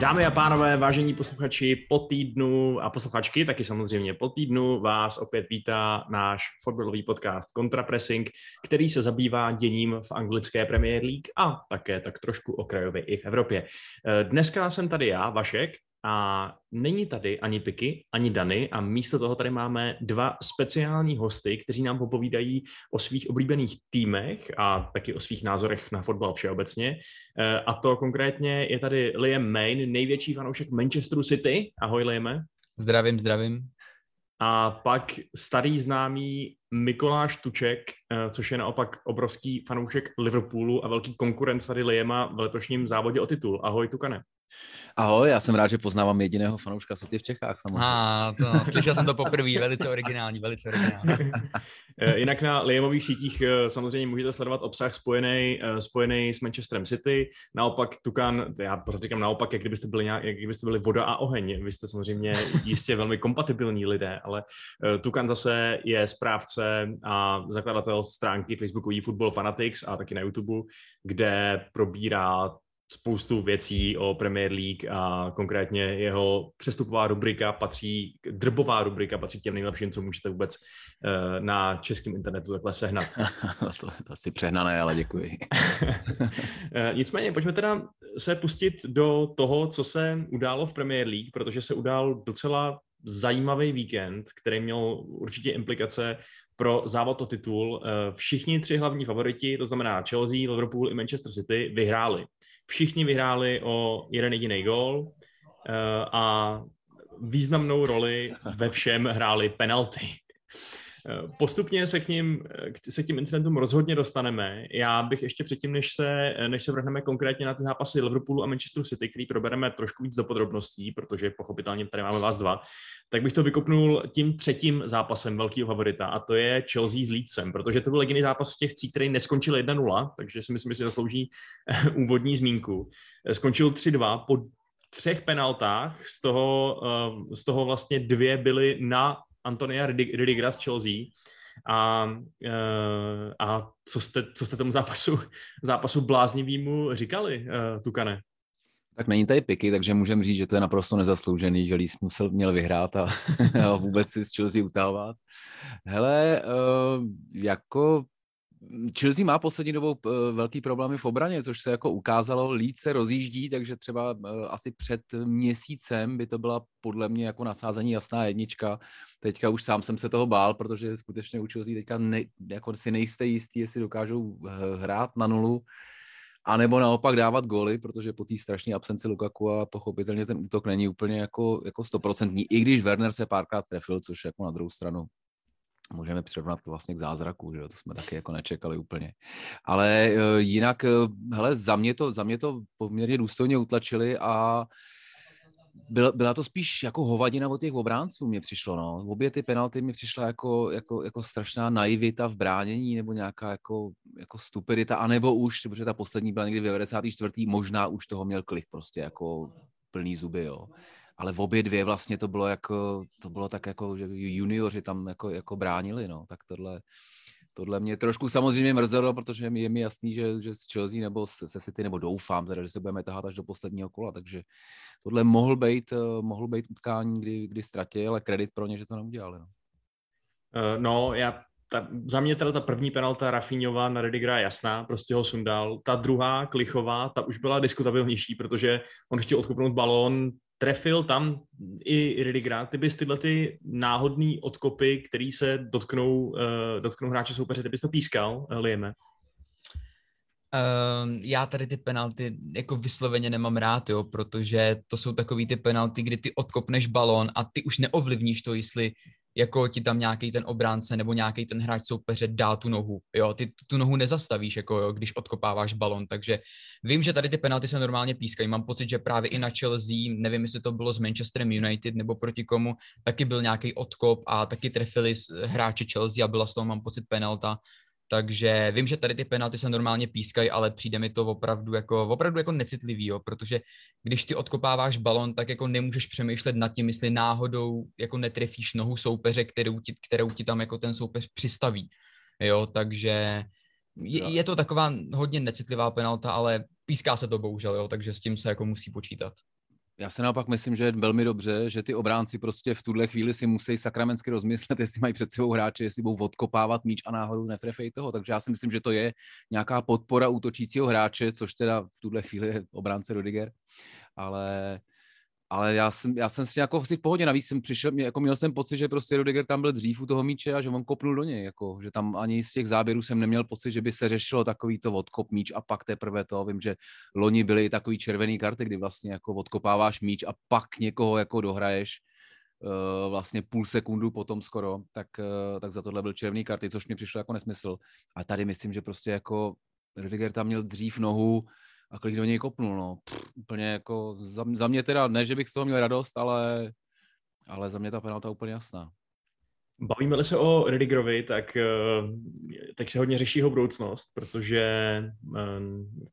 Dámy a pánové, vážení posluchači, po týdnu a posluchačky taky samozřejmě po týdnu vás opět vítá náš fotbalový podcast Contrapressing, který se zabývá děním v anglické Premier League a také tak trošku okrajově i v Evropě. Dneska jsem tady já, Vašek, a není tady ani Piky, ani Dany a místo toho tady máme dva speciální hosty, kteří nám popovídají o svých oblíbených týmech a taky o svých názorech na fotbal všeobecně. E, a to konkrétně je tady Liam Main, největší fanoušek Manchesteru City. Ahoj Liame. Zdravím, zdravím. A pak starý známý Mikoláš Tuček, e, což je naopak obrovský fanoušek Liverpoolu a velký konkurent tady Liema v letošním závodě o titul. Ahoj Tukane. Ahoj, já jsem rád, že poznávám jediného fanouška City v Čechách samozřejmě. A, to, slyšel jsem to poprvé, velice originální, velice originální. Eh, jinak na Liamových sítích eh, samozřejmě můžete sledovat obsah spojený, eh, spojený s Manchesterem City. Naopak Tukan, já pořád říkám naopak, jak kdybyste byli, nějak, jak kdybyste byli voda a oheň. Vy jste samozřejmě jistě velmi kompatibilní lidé, ale Tukan zase je správce a zakladatel stránky Facebooku eFootball Fanatics a taky na YouTube, kde probírá spoustu věcí o Premier League a konkrétně jeho přestupová rubrika patří, drbová rubrika patří k těm nejlepším, co můžete vůbec uh, na českém internetu takhle sehnat. to, to asi přehnané, ale děkuji. Eh, nicméně, pojďme teda se pustit do toho, co se událo v Premier League, protože se udál docela zajímavý víkend, který měl určitě implikace pro závod o titul. Eh, všichni tři hlavní favoriti, to znamená Chelsea, Liverpool i Manchester City, vyhráli. Všichni vyhráli o jeden jediný gól eh, a významnou roli ve všem hráli penalty. Eh, postupně se k, ním, se k tím incidentům rozhodně dostaneme. Já bych ještě předtím, než se, než se vrhneme konkrétně na ty zápasy Liverpoolu a Manchesteru City, který probereme trošku víc do podrobností, protože pochopitelně tady máme vás dva, tak bych to vykopnul tím třetím zápasem velkého favorita a to je Chelsea s Leedsem, protože to byl jediný zápas z těch tří, který neskončil 1-0, takže si myslím, že si zaslouží eh, úvodní zmínku. Eh, skončil 3-2 po třech penaltách, z toho, z toho vlastně dvě byly na Antonia Ridigera z Chelsea. A, eh, a co, jste, co jste tomu zápasu, zápasu bláznivýmu říkali, uh, Tukane? Tak není tady piky, takže můžeme říct, že to je naprosto nezasloužený, že Leeds musel, měl vyhrát a, a vůbec si z Chelsea utávat. Hele, uh, jako Chelsea má poslední dobou velký problémy v obraně, což se jako ukázalo. Leeds se rozjíždí, takže třeba asi před měsícem by to byla podle mě jako nasázení jasná jednička. Teďka už sám jsem se toho bál, protože skutečně u Chelsea teďka ne, jako si nejste jistý, jestli dokážou hrát na nulu, a nebo naopak dávat góly, protože po té strašné absenci Lukaku a pochopitelně ten útok není úplně jako, jako stoprocentní, i když Werner se párkrát trefil, což jako na druhou stranu můžeme přirovnat vlastně k zázraku, že to jsme taky jako nečekali úplně. Ale uh, jinak, uh, hele, za mě, to, za mě to poměrně důstojně utlačili a byla, byla to spíš jako hovadina od těch obránců, mě přišlo, no. Obě ty penalty mi přišla jako, jako, jako strašná naivita v bránění, nebo nějaká jako, jako stupidita, anebo už, protože ta poslední byla někdy v 94. možná už toho měl klich prostě jako plný zuby, jo ale v obě dvě vlastně to bylo jako, to bylo tak jako, že junioři tam jako, jako bránili, no, tak tohle, tohle mě trošku samozřejmě mrzelo, protože je mi jasný, že, že s Chelsea nebo se City, nebo doufám teda, že se budeme tahat až do posledního kola, takže tohle mohl být, eh, mohl být utkání, kdy, kdy ztratili, ale kredit pro ně, že to neudělali. No, uh, no já ta, za mě teda ta první penalta Rafinova na Redigera je jasná, prostě ho sundal. Ta druhá, Klichová, ta už byla diskutabilnější, protože on chtěl odkopnout balón, trefil tam i Ridigera. Ty bys tyhle ty náhodný odkopy, který se dotknou, uh, dotknou hráče soupeře, ty bys to pískal, uh, Lieme? Uh, já tady ty penalty jako vysloveně nemám rád, jo, protože to jsou takový ty penalty, kdy ty odkopneš balon a ty už neovlivníš to, jestli jako ti tam nějaký ten obránce nebo nějaký ten hráč soupeře dá tu nohu. Jo, ty tu nohu nezastavíš, jako jo, když odkopáváš balon, takže vím, že tady ty penalty se normálně pískají. Mám pocit, že právě i na Chelsea, nevím, jestli to bylo s Manchesterem United nebo proti komu, taky byl nějaký odkop a taky trefili hráči Chelsea a byla z toho, mám pocit, penalta. Takže vím, že tady ty penalty se normálně pískají, ale přijde mi to opravdu jako, opravdu jako necitlivý, jo, protože když ty odkopáváš balon, tak jako nemůžeš přemýšlet nad tím, jestli náhodou jako netrefíš nohu soupeře, kterou ti, kterou ti tam jako ten soupeř přistaví. Jo, takže je, je to taková hodně necitlivá penalta, ale píská se to bohužel, jo, takže s tím se jako musí počítat. Já se naopak myslím, že je velmi dobře, že ty obránci prostě v tuhle chvíli si musí sakramensky rozmyslet, jestli mají před sebou hráče, jestli budou odkopávat míč a náhodou netrefej toho. Takže já si myslím, že to je nějaká podpora útočícího hráče, což teda v tuhle chvíli je obránce Rodiger. Ale ale já jsem, já jsem si jako si v pohodě, navíc jsem přišel, mě, jako měl jsem pocit, že prostě Rudiger tam byl dřív u toho míče a že on kopnul do něj, jako, že tam ani z těch záběrů jsem neměl pocit, že by se řešilo takový to odkop míč a pak teprve to, vím, že loni byly i takový červený karty, kdy vlastně jako odkopáváš míč a pak někoho jako dohraješ, uh, vlastně půl sekundu potom skoro, tak, uh, tak za tohle byl červený karty, což mě přišlo jako nesmysl. A tady myslím, že prostě jako Rudiger tam měl dřív nohu, a klik do něj kopnul, no. Pff, úplně jako, za, za, mě teda, ne, že bych z toho měl radost, ale, ale za mě ta penalta úplně jasná. Bavíme-li se o Redigerovi, tak eh, teď se hodně řeší jeho budoucnost, protože eh,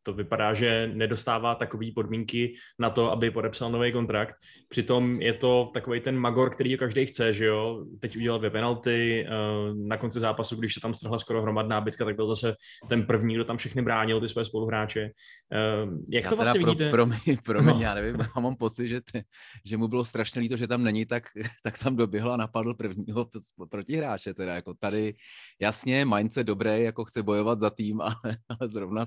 to vypadá, že nedostává takové podmínky na to, aby podepsal nový kontrakt. Přitom je to takový ten magor, který ho každý chce, že jo. Teď udělal dvě penalty, eh, na konci zápasu, když se tam strhla skoro hromadná bitka, tak byl zase ten první, kdo tam všechny bránil, ty své spoluhráče. Jak já to vlastně pro, vidíte? Promiň, promiň no. já nevím, já mám pocit, že, te, že mu bylo strašně líto, že tam není, tak, tak tam doběhl a napadl prvního protihráče. Teda jako tady jasně, mindset dobrý, jako chce bojovat za tým, ale, ale zrovna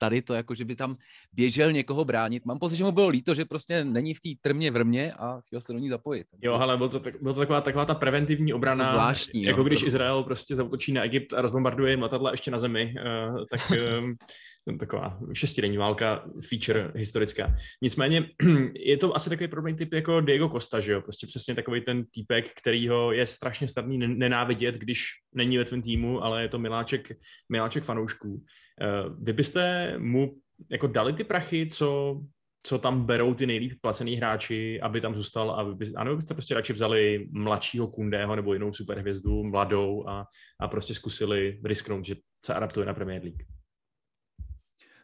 tady to, jako že by tam běžel někoho bránit. Mám pocit, že mu bylo líto, že prostě není v té trmě vrmě a chtěl se do ní zapojit. Jo, ale bylo to, bylo to taková, taková ta preventivní obrana, to zvláštní, jako no, když to... Izrael prostě zautočí na Egypt a rozbombarduje jim letadla ještě na zemi, uh, tak uh, taková šestidenní válka, feature historická. Nicméně je to asi takový problém typ jako Diego Costa, že jo? Prostě přesně takový ten týpek, kterýho je strašně snadný nenávidět, když není ve tvém týmu, ale je to miláček, miláček fanoušků. Eh, vy byste mu jako dali ty prachy, co, co tam berou ty nejlíp placený hráči, aby tam zůstal, a by, anebo byste prostě radši vzali mladšího Kundého nebo jinou superhvězdu, mladou a, a prostě zkusili risknout, že se adaptuje na Premier League.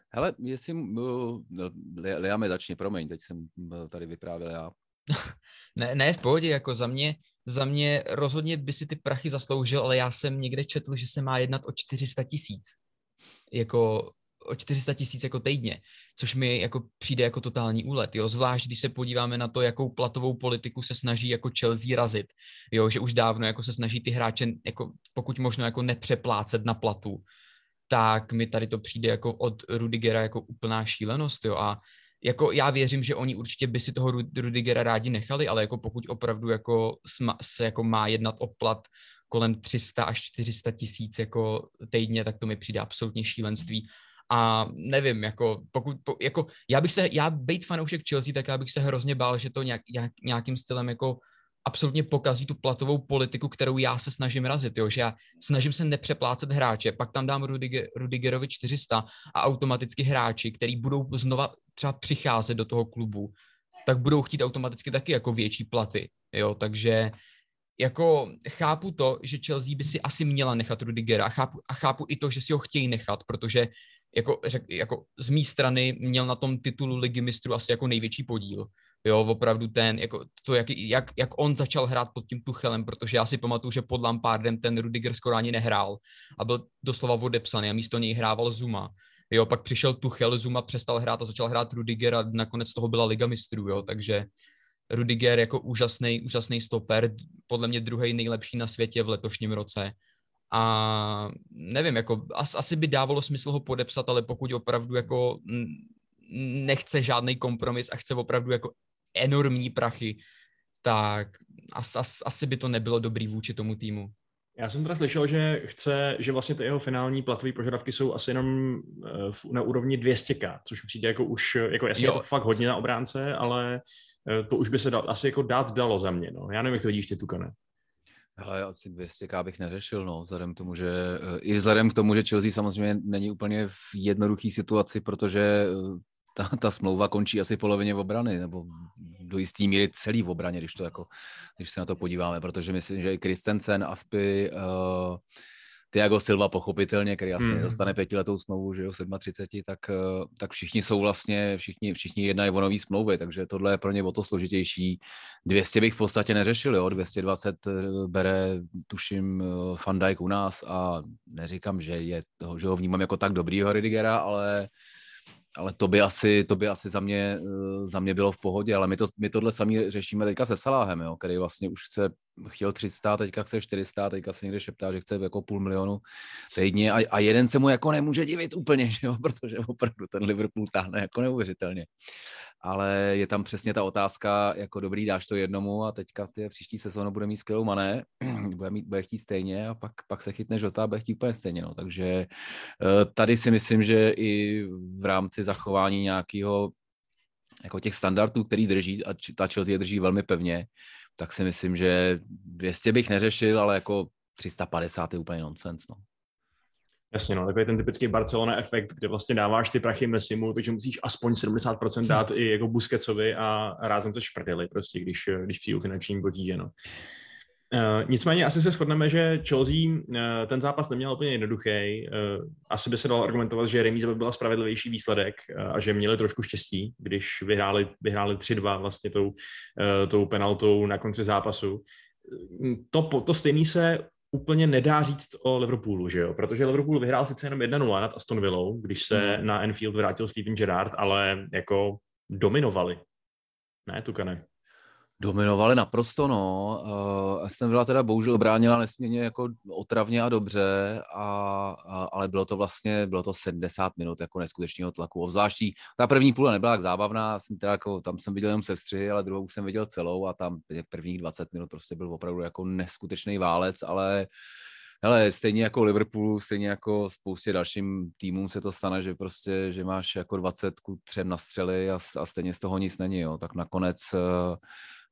Hele, jestli, uh, Lea mi začne, promiň, teď jsem tady vyprávěl já. ne, ne, v pohodě, jako za mě, za mě rozhodně by si ty prachy zasloužil, ale já jsem někde četl, že se má jednat o 400 tisíc. Jako o 400 tisíc jako týdně, což mi jako přijde jako totální úlet, jo, zvlášť když se podíváme na to, jakou platovou politiku se snaží jako Chelsea razit, jo, že už dávno jako se snaží ty hráče jako pokud možno jako nepřeplácet na platu, tak mi tady to přijde jako od Rudigera jako úplná šílenost, jo, a jako já věřím, že oni určitě by si toho Rudigera rádi nechali, ale jako pokud opravdu jako se jako má jednat o plat kolem 300 až 400 tisíc jako týdně, tak to mi přijde absolutně šílenství. A nevím, jako pokud, po, jako já bych se, já být fanoušek Chelsea, tak já bych se hrozně bál, že to nějak, nějak, nějakým stylem jako absolutně pokazí tu platovou politiku, kterou já se snažím razit, jo? že já snažím se nepřeplácet hráče, pak tam dám Rudiger, Rudigerovi 400 a automaticky hráči, který budou znova třeba přicházet do toho klubu, tak budou chtít automaticky taky jako větší platy, jo, takže jako chápu to, že Chelsea by si asi měla nechat Rudigera a chápu, a chápu i to, že si ho chtějí nechat, protože jako, řek, jako z mé strany měl na tom titulu ligy mistrů asi jako největší podíl. Jo, opravdu ten, jako to, jak, jak, jak on začal hrát pod tím Tuchelem, protože já si pamatuju, že pod Lampardem ten Rudiger skoro ani nehrál a byl doslova odepsaný a místo něj hrával Zuma. Jo, pak přišel Tuchel, Zuma přestal hrát a začal hrát Rudiger a nakonec toho byla Liga mistrů, jo, takže Rudiger jako úžasný, úžasný stoper, podle mě druhý nejlepší na světě v letošním roce. A nevím, jako as, asi by dávalo smysl ho podepsat, ale pokud opravdu jako nechce žádný kompromis a chce opravdu jako enormní prachy, tak as, as, asi by to nebylo dobrý vůči tomu týmu. Já jsem teda slyšel, že chce, že vlastně ty jeho finální platové požadavky jsou asi jenom eh, na úrovni 200k, což přijde jako už, jako jasně jo. je to fakt hodně na obránce, ale to už by se dal, asi jako dát dalo za mě, no. Já nevím, jak to vidíš ty, Tukane. Ale asi 200k bych neřešil, no, vzhledem k tomu, že i vzhledem k tomu, že Chelsea samozřejmě není úplně v jednoduché situaci, protože eh, ta, ta smlouva končí asi v polovině obrany, nebo do jistý míry celý v obraně, když, to jako, když se na to podíváme, protože myslím, že i Christensen, Aspy, uh, Tiago Silva pochopitelně, který asi mm. nedostane pětiletou smlouvu, že jo, 37, tak, eh, tak všichni jsou vlastně, všichni, všichni jednají o nový smlouvy, takže tohle je pro ně o to složitější. 200 bych v podstatě neřešil, jo, 220 eh, bere, tuším, Van Dijk u nás a neříkám, že, je, že ho vnímám jako tak dobrýho Ridigera, ale ale to by asi, to by asi za, mě, eh, za mě bylo v pohodě, ale my, to, my tohle sami řešíme teďka se Saláhem, jo, který vlastně už chce, chtěl 300, teďka chce 400, teďka se někde šeptá, že chce jako půl milionu týdně a, a jeden se mu jako nemůže divit úplně, že jo, protože opravdu ten Liverpool táhne jako neuvěřitelně ale je tam přesně ta otázka, jako dobrý, dáš to jednomu a teďka ty příští sezónu bude mít skvělou mané, bude, mít, bude chtít stejně a pak, pak se chytne žota a bude chtít úplně stejně. No. Takže eh, tady si myslím, že i v rámci zachování nějakého jako těch standardů, který drží, a ta Chelsea je drží velmi pevně, tak si myslím, že 200 bych neřešil, ale jako 350 je úplně nonsens. No. Jasně, no, takový ten typický Barcelona efekt, kde vlastně dáváš ty prachy Messimu, takže musíš aspoň 70% dát i jako Busquetsovi a rázem to šprdili prostě, když, když přijdu finanční potíže, no. Uh, nicméně asi se shodneme, že Chelsea uh, ten zápas neměl úplně jednoduchý. Uh, asi by se dalo argumentovat, že remíza by byla spravedlivější výsledek a že měli trošku štěstí, když vyhráli, vyhráli 3-2 vlastně tou, tou penaltou na konci zápasu. To, to stejný se úplně nedá říct o Liverpoolu, že jo? Protože Liverpool vyhrál sice jenom 1-0 nad Aston Villou, když se mm. na Enfield vrátil Steven Gerrard, ale jako dominovali. Ne, Tukane? Dominovali naprosto, no. Uh, Aston Villa teda bohužel bránila nesmírně jako otravně a dobře, a, a, ale bylo to vlastně, bylo to 70 minut jako neskutečného tlaku. Obzvláští, ta první půle nebyla tak zábavná, jsem teda jako, tam jsem viděl jenom sestři, ale druhou jsem viděl celou a tam prvních 20 minut prostě byl opravdu jako neskutečný válec, ale Hele, stejně jako Liverpool, stejně jako spoustě dalším týmům se to stane, že prostě, že máš jako 20 ku třem na střely a, a stejně z toho nic není, jo. Tak nakonec uh,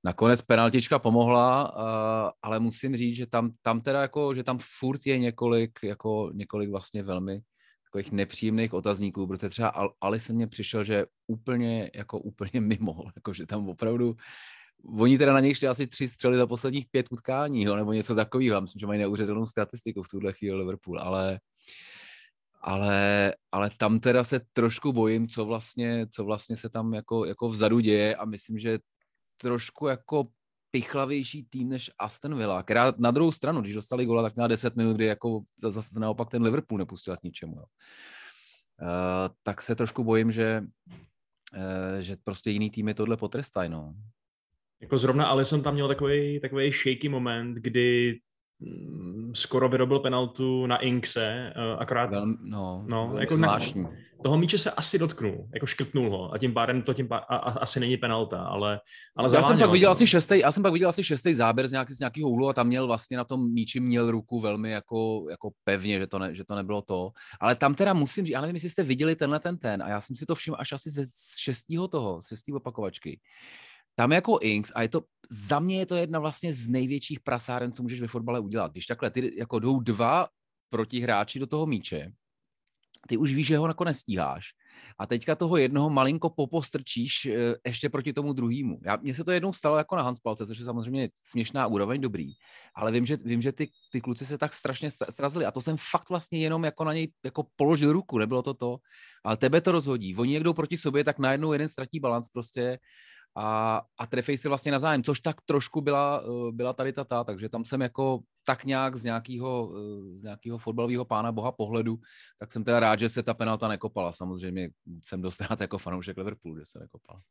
Nakonec penaltička pomohla, uh, ale musím říct, že tam, tam teda jako, že tam furt je několik, jako několik vlastně velmi takových nepříjemných otazníků, protože třeba Ali se mně přišel, že úplně, jako úplně mimo, jako že tam opravdu, oni teda na něj šli asi tři střely za posledních pět utkání, jo, nebo něco takového, myslím, že mají neuvěřitelnou statistiku v tuhle chvíli Liverpool, ale ale, ale tam teda se trošku bojím, co vlastně, co vlastně se tam jako, jako vzadu děje a myslím, že trošku jako pichlavější tým než Aston Villa, která na druhou stranu, když dostali gola, tak měla 10 minut, kdy jako zase naopak ten Liverpool nepustil k ničemu. Jo. Uh, tak se trošku bojím, že, uh, že prostě jiný týmy tohle potrestají. No. Jako zrovna Alison tam měl takový, takový shaky moment, kdy skoro vyrobil penaltu na Inkse, uh, akorát... Velmi, no, no jako zvláštní. Ne, toho míče se asi dotknul, jako škrtnul ho a tím pádem to tím pádem, a, a, asi není penalta, ale, ale já jsem pak viděl asi šestý, já jsem pak viděl asi šestý záběr z, nějaký, z nějakého úhlu a tam měl vlastně na tom míči měl ruku velmi jako, jako pevně, že to, ne, že to nebylo to. Ale tam teda musím říct, já nevím, jestli jste viděli tenhle ten ten a já jsem si to všiml až asi ze šestého toho, z šestého opakovačky tam jako Inks, a je to, za mě je to jedna vlastně z největších prasáren, co můžeš ve fotbale udělat. Když takhle ty jako jdou dva protihráči do toho míče, ty už víš, že ho nakonec stíháš. A teďka toho jednoho malinko popostrčíš e, ještě proti tomu druhému. Já, mně se to jednou stalo jako na Hanspalce, což je samozřejmě směšná úroveň, dobrý. Ale vím, že, vím, že ty, ty kluci se tak strašně srazili a to jsem fakt vlastně jenom jako na něj jako položil ruku, nebylo to to. Ale tebe to rozhodí. Oni jdou proti sobě, tak najednou jeden ztratí balans prostě a, a trefej si vlastně navzájem, což tak trošku byla, eh, byla tady ta, takže tam jsem jako tak nějak z nějakého, eh, z nějakého fotbalového pána boha pohledu, tak jsem teda rád, že se ta penalta nekopala. Samozřejmě jsem dost rád jako fanoušek Liverpoolu, že se nekopala.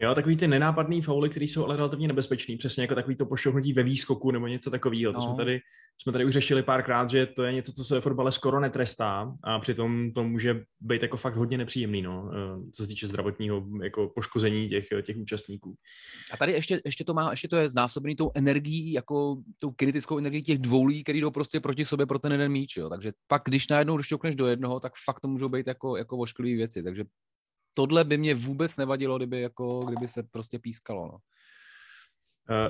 Jo, takový ty nenápadný fauly, které jsou ale relativně nebezpečný, přesně jako takový to pošťohnutí ve výskoku nebo něco takového. To no. jsme tady, jsme tady už řešili párkrát, že to je něco, co se ve fotbale skoro netrestá a přitom to může být jako fakt hodně nepříjemný, no, eh, co se týče zdravotního jako poškození těch, těch účastníků. A tady ještě, ještě to má, ještě to je znásobený tou energií, jako tou kritickou energií těch dvou lidí, který jdou prostě proti sobě pro ten jeden míč, jo. Takže pak, když najednou došťoukneš do jednoho, tak fakt to můžou být jako, jako ošklivé věci. Takže tohle by mě vůbec nevadilo, kdyby, jako, kdyby se prostě pískalo. No.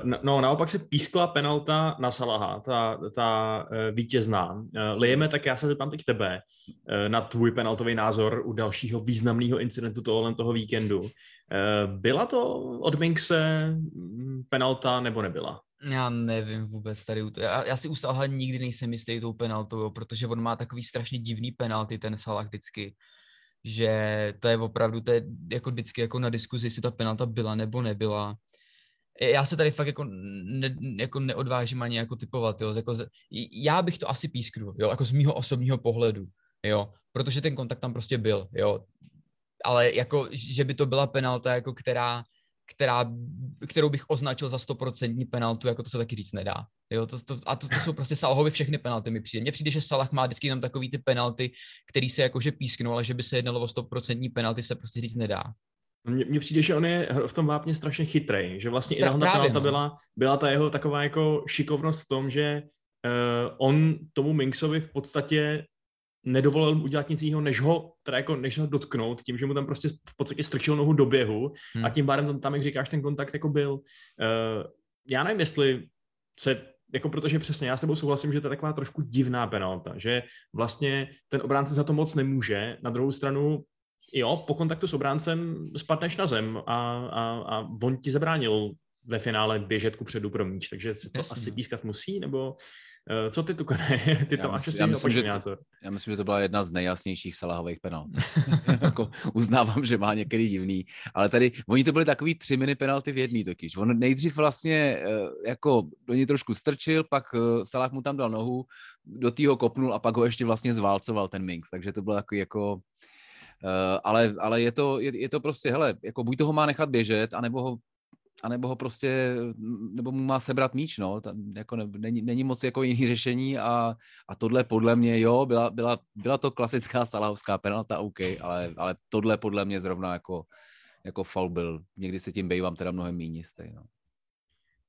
Uh, no, naopak se pískla penalta na Salaha, ta, ta uh, vítězná. Uh, Lijeme, tak já se zeptám teď tebe na tvůj penaltový názor u dalšího významného incidentu tohohle toho víkendu. Byla to od Minkse mm, penalta nebo nebyla? Já nevím vůbec tady. Já, já si u Salaha nikdy nejsem jistý tou penaltou, protože on má takový strašně divný penalty, ten Salah vždycky, že to je opravdu, to je jako vždycky jako na diskuzi, jestli ta penalta byla nebo nebyla. Já se tady fakt jako, ne, jako neodvážím ani jako typovat, jo, jako já bych to asi písknul, jo, jako z mýho osobního pohledu, jo, protože ten kontakt tam prostě byl, jo, ale jako, že by to byla penalta, jako která, která, kterou bych označil za stoprocentní penaltu, jako to se taky říct nedá. Jo, to, to, a to, to jsou prostě Salahovi všechny penalty mi přijde. Mně přijde, že Salah má vždycky jenom takový ty penalty, který se jakože písknou, ale že by se jednalo o stoprocentní penalty, se prostě říct nedá. Mně přijde, že on je v tom vápně strašně chytrý, že vlastně i ta penalta no. byla, byla ta jeho taková jako šikovnost v tom, že uh, on tomu Minksovi v podstatě nedovolil udělat nic jiného, než ho, teda jako, než ho dotknout, tím, že mu tam prostě v podstatě strčil nohu do běhu hmm. a tím pádem tam, tam, jak říkáš, ten kontakt jako byl. Uh, já nevím, jestli se jako protože přesně já s tebou souhlasím, že to je taková trošku divná penalta, že vlastně ten obránce za to moc nemůže, na druhou stranu jo, po kontaktu s obráncem spadneš na zem a, a, a on ti zabránil ve finále běžet ku předu pro míč, takže se to Jasně. asi pískat musí, nebo co ty, Tukane? Ty to máš asi já myslím, že názor. Já myslím, že to byla jedna z nejjasnějších Salahových penalt. jako, uznávám, že má některý divný, ale tady, oni to byly takový tři mini penalty v jedný totiž. On nejdřív vlastně uh, jako do něj trošku strčil, pak uh, Salah mu tam dal nohu, do týho kopnul a pak ho ještě vlastně zválcoval ten Minx, takže to bylo takový jako Uh, ale, ale je to, je, je to prostě, hele, jako buď toho má nechat běžet, anebo ho a nebo ho prostě, nebo mu má sebrat míč, no, tam jako ne, není, není moc jako jiný řešení a, a tohle podle mě, jo, byla, byla, byla to klasická salahovská penalta, OK, ale, ale tohle podle mě zrovna jako, jako foul byl. Někdy se tím bejvám teda mnohem méně jistý, no.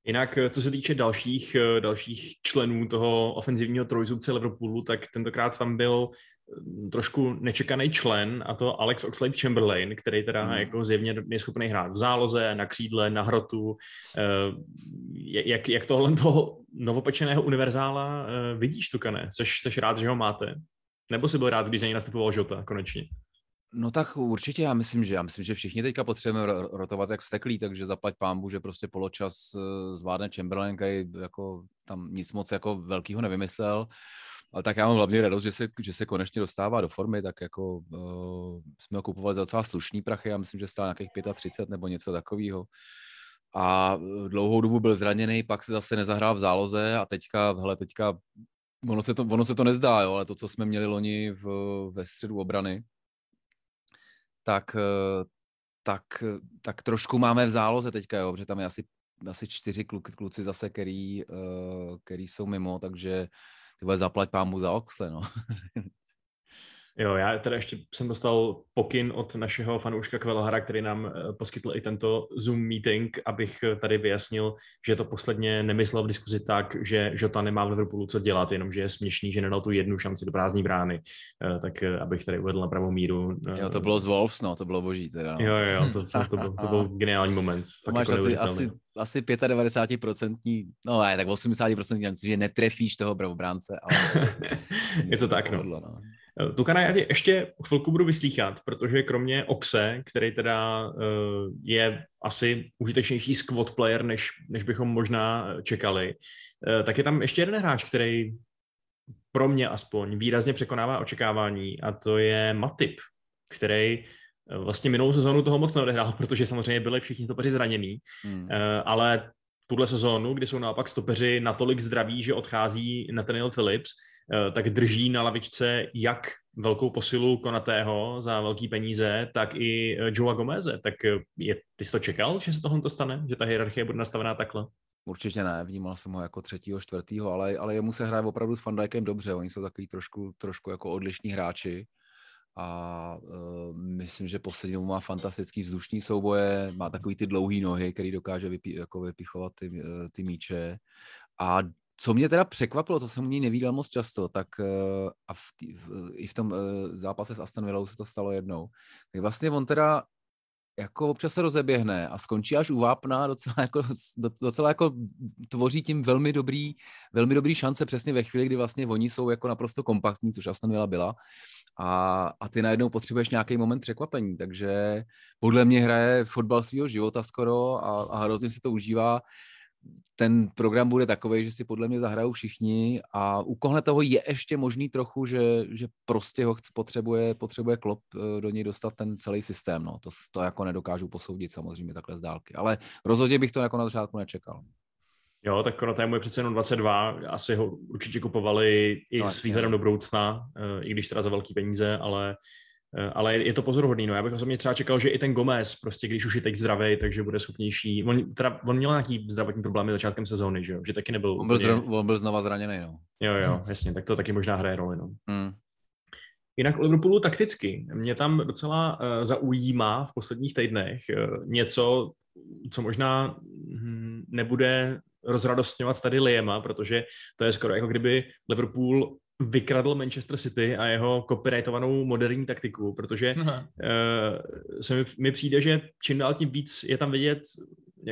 Jinak, co se týče dalších, dalších členů toho ofenzivního trojzubce Liverpoolu, tak tentokrát tam byl trošku nečekaný člen, a to Alex Oxlade Chamberlain, který teda mm. jako zjevně je schopný hrát v záloze, na křídle, na hrotu. Eh, jak, jak tohle toho novopečeného univerzála eh, vidíš, Tukane? Seš, seš rád, že ho máte? Nebo jsi byl rád, když za něj nastupoval Žota konečně? No tak určitě, já myslím, že já myslím, že všichni teďka potřebujeme rotovat jak vsteklí, takže zaplať pámbu, že prostě poločas eh, zvládne Chamberlain, který jako tam nic moc jako velkého nevymyslel. Ale tak já mám hlavně radost, že se, že se konečně dostává do formy, tak jako uh, jsme ho kupovali za docela slušný prachy, já myslím, že stál nějakých 35 nebo něco takového. A eh, dlouhou dobu byl zraněný, pak se zase nezahrál v záloze a teďka, hele, teďka, ono se to, ono se to nezdá, jo, ale to, co jsme měli loni v, ve středu obrany, tak, eh, tak, tak trošku máme v záloze teďka, jo, protože tam je asi, asi čtyři kluci zase, který, který jsou mimo, takže ty vole, zaplať pámu za Oxle, no. Jo, já teda ještě jsem dostal pokyn od našeho fanouška Kvelohara, který nám eh, poskytl i tento Zoom meeting, abych tady vyjasnil, že to posledně nemyslel v diskuzi tak, že Žota nemá v Liverpoolu co dělat, jenom že je směšný, že nedal tu jednu šanci do prázdné brány, eh, tak eh, abych tady uvedl na pravou míru. Jo, to bylo z Wolves, no, to bylo boží teda. No. Jo, jo, to, to, to, byl, to byl geniální moment. To máš jako asi, asi, asi 95%, no ne, tak 80% že netrefíš toho bravobránce, ale... je to tak, no. No. Tukana já tě ještě chvilku budu vyslýchat, protože kromě Oxe, který teda uh, je asi užitečnější squad player, než, než bychom možná čekali, uh, tak je tam ještě jeden hráč, který pro mě aspoň výrazně překonává očekávání a to je Matip, který vlastně minulou sezónu toho moc neodehrál, protože samozřejmě byli všichni topeři zranění, hmm. ale tuhle sezónu, kdy jsou naopak stopeři natolik zdraví, že odchází Nathaniel Phillips, Eh, tak drží na lavičce jak velkou posilu Konatého za velký peníze, tak i eh, Joa Gomeze. Tak eh, je, ty jsi to čekal, že se tohle to stane? Že ta hierarchie bude nastavená takhle? Určitě ne, vnímal jsem ho jako třetího, čtvrtýho, ale, ale jemu se hraje opravdu s Fandajkem dobře, oni jsou takový trošku, trošku jako odlišní hráči a uh, myslím, že poslední má fantastický vzdušní souboje, má takový ty dlouhé nohy, který dokáže vypí, jako vypichovat ty, ty míče a co mě teda překvapilo, to jsem u něj nevídal moc často, tak uh, a v tý, v, i v tom uh, zápase s Aston Villou se to stalo jednou, tak vlastně on teda jako občas se rozeběhne a skončí až u vápna, docela jako, docela jako tvoří tím velmi dobrý, velmi dobrý šance přesně ve chvíli, kdy vlastně oni jsou jako naprosto kompaktní, což Aston Villa byla. A, a ty najednou potřebuješ nějaký moment překvapení, takže podle mě hraje fotbal svého života skoro a, a hrozně si to užívá ten program bude takový, že si podle mě zahrajou všichni a u kohle toho je ještě možný trochu, že, že prostě ho potřebuje, potřebuje Klop eh, do něj dostat ten celý systém. No. To, to jako nedokážu posoudit samozřejmě takhle z dálky, ale rozhodně bych to jako na začátku nečekal. Jo, tak Konaté je přece jenom 22, asi ho určitě kupovali i no, s výhledem do budoucna, eh, i když teda za velký peníze, ale ale je to pozoruhodný. No. Já bych osobně třeba čekal, že i ten Gomez, prostě když už je teď zdravý, takže bude schopnější. On, teda, on měl nějaký zdravotní problémy začátkem sezóny, že jo? Že taky nebyl. On byl, úplně... zra, on byl znova zraněný, no. Jo, jo, jasně, tak to taky možná hraje roli, no. Hmm. Jinak u Liverpoolu takticky. Mě tam docela uh, zaujímá v posledních týdnech uh, něco, co možná hm, nebude rozradostňovat tady Liema, protože to je skoro jako kdyby Liverpool vykradl Manchester City a jeho copyrightovanou moderní taktiku, protože uh, se mi, mi přijde, že čím dál tím víc je tam vidět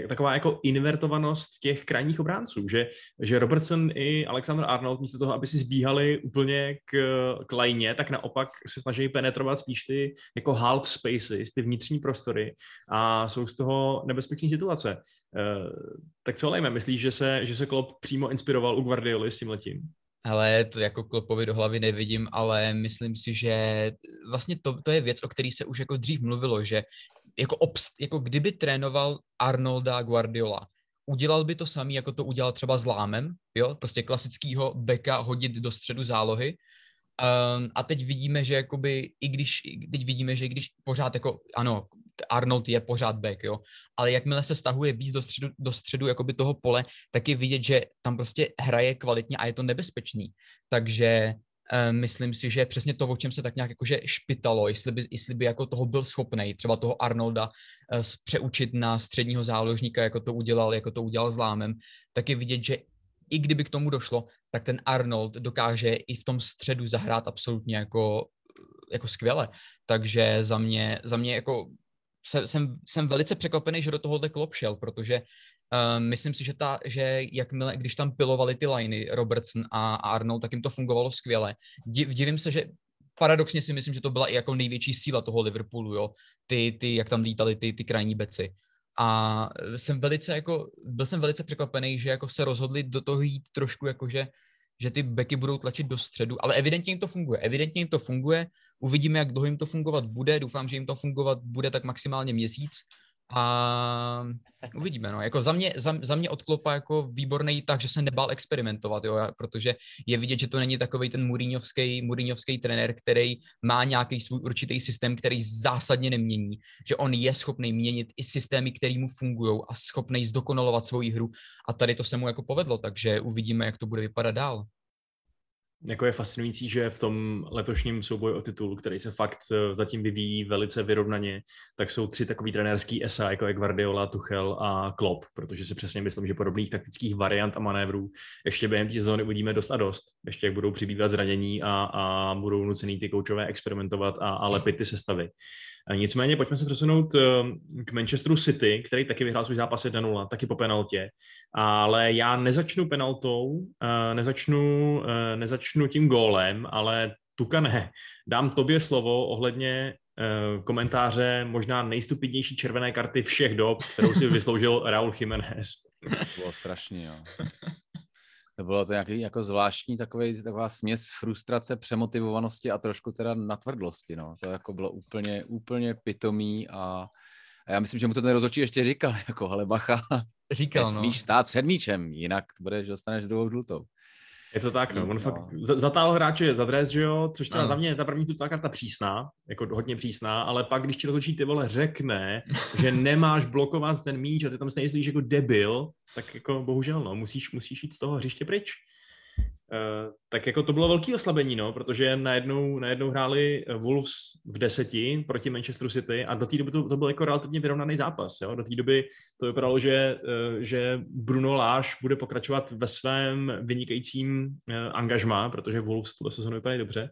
taková jako invertovanost těch krajních obránců, že, že Robertson i Alexander Arnold místo toho, aby si zbíhali úplně k, k lajně, tak naopak se snaží penetrovat spíš ty jako half spaces, ty vnitřní prostory a jsou z toho nebezpečné situace. Uh, tak co lejme, myslíš, že se, že se Klopp přímo inspiroval u Guardioli s tím letím? Ale to jako klopovi do hlavy nevidím, ale myslím si, že vlastně to, to je věc, o který se už jako dřív mluvilo, že jako, obst, jako kdyby trénoval Arnolda Guardiola, udělal by to samý, jako to udělal třeba s Lámem, jo, prostě klasickýho beka hodit do středu zálohy, Um, a teď vidíme, že jakoby, i když, teď vidíme, že i když pořád jako, ano, Arnold je pořád back, jo, ale jakmile se stahuje víc do středu, do středu jakoby toho pole, tak je vidět, že tam prostě hraje kvalitně a je to nebezpečný. Takže um, myslím si, že přesně to, o čem se tak nějak jakože špitalo, jestli by, jestli by jako toho byl schopný, třeba toho Arnolda uh, přeučit na středního záložníka, jako to udělal, jako to udělal s Lámem, tak je vidět, že i kdyby k tomu došlo, tak ten Arnold dokáže i v tom středu zahrát absolutně jako, jako skvěle. Takže za mě, za mě jako jsem, jsem velice překvapený, že do tohohle klop šel, protože uh, myslím si, že, ta, že jakmile, když tam pilovali ty liney Robertson a, a Arnold, tak jim to fungovalo skvěle. Div, divím se, že paradoxně si myslím, že to byla i jako největší síla toho Liverpoolu, jo. Ty, ty jak tam lítali ty, ty krajní beci. A jsem velice jako, byl jsem velice překvapený, že jako se rozhodli do toho jít trošku jako, že, že ty beky budou tlačit do středu, ale evidentně jim to funguje. Evidentně jim to funguje, uvidíme, jak dlouho jim to fungovat bude, doufám, že jim to fungovat bude tak maximálně měsíc. A uvidíme, no. Jako za mě, za, za mě odklopa jako výborný tak, že se nebál experimentovat, jo, protože je vidět, že to není takový ten Mourinhovský, Mourinhovský trenér, který má nějaký svůj určitý systém, který zásadně nemění, že on je schopný měnit i systémy, které mu fungují a schopný zdokonalovat svoji hru. A tady to se mu jako povedlo, takže uvidíme, jak to bude vypadat dál jako je fascinující, že v tom letošním souboji o titul, který se fakt eh, zatím vyvíjí velice vyrovnaně, tak jsou tři takový trenérský esa, jako je Guardiola, Tuchel a Klopp, protože si přesně myslím, že podobných taktických variant a manévrů ještě během té sezóny uvidíme dost a dost. Ještě jak budou přibývat zranění a, a budou nucený ty koučové experimentovat a, a lepit ty sestavy. Nicméně pojďme se přesunout eh, k Manchesteru City, který taky vyhrál svůj zápas 1-0, taky po penaltě. Ale já nezačnu penaltou, eh, nezačnu, eh, nezačnu tím gólem, ale Tuka ne. Dám tobě slovo ohledně komentáře možná nejstupidnější červené karty všech dob, kterou si vysloužil Raul Jiménez. To bylo strašný, jo. To bylo to nějaký jako zvláštní takový, taková směs frustrace, přemotivovanosti a trošku teda natvrdlosti, no. To jako bylo úplně, úplně pitomý a, a já myslím, že mu to ten rozhodčí ještě říkal, jako hele bacha, říkal, no. stát před míčem, jinak budeš, dostaneš druhou žlutou. Je to tak, no. On no. fakt zatáhl hráče za dres, že jo, což teda no. za mě ta první tu karta přísná, jako hodně přísná, ale pak, když ti rozhodčí ty vole řekne, že nemáš blokovat ten míč a ty tam stejně jako debil, tak jako bohužel, no, musíš, musíš jít z toho hřiště pryč. Uh, tak jako to bylo velký oslabení, no, protože najednou, najednou hráli Wolves v deseti proti Manchesteru City a do té doby to, to byl jako relativně vyrovnaný zápas. Jo? Do té doby to vypadalo, že, uh, že Bruno Láš bude pokračovat ve svém vynikajícím angažmá, protože Wolves tuhle sezónu vypadají dobře.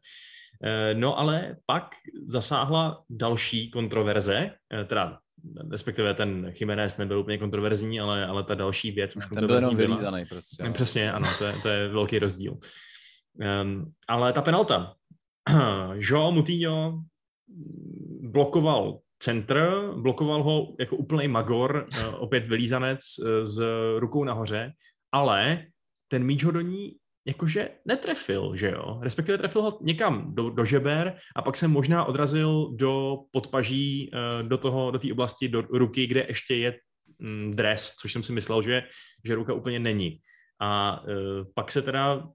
No ale pak zasáhla další kontroverze, teda respektive ten Jiménez nebyl úplně kontroverzní, ale, ale ta další věc už Ten byl jenom vylízaný prostě. No. Přesně, ano, to je, to je velký rozdíl. Um, ale ta penalta. Joao Moutinho blokoval centr, blokoval ho jako úplný magor, uh, opět vylízanec uh, s rukou nahoře, ale ten míč ho do ní jakože netrefil, že jo? Respektive trefil ho někam do, do žeber a pak se možná odrazil do podpaží, uh, do toho, do té oblasti, do ruky, kde ještě je mm, dres, což jsem si myslel, že, že ruka úplně není. A uh, pak se teda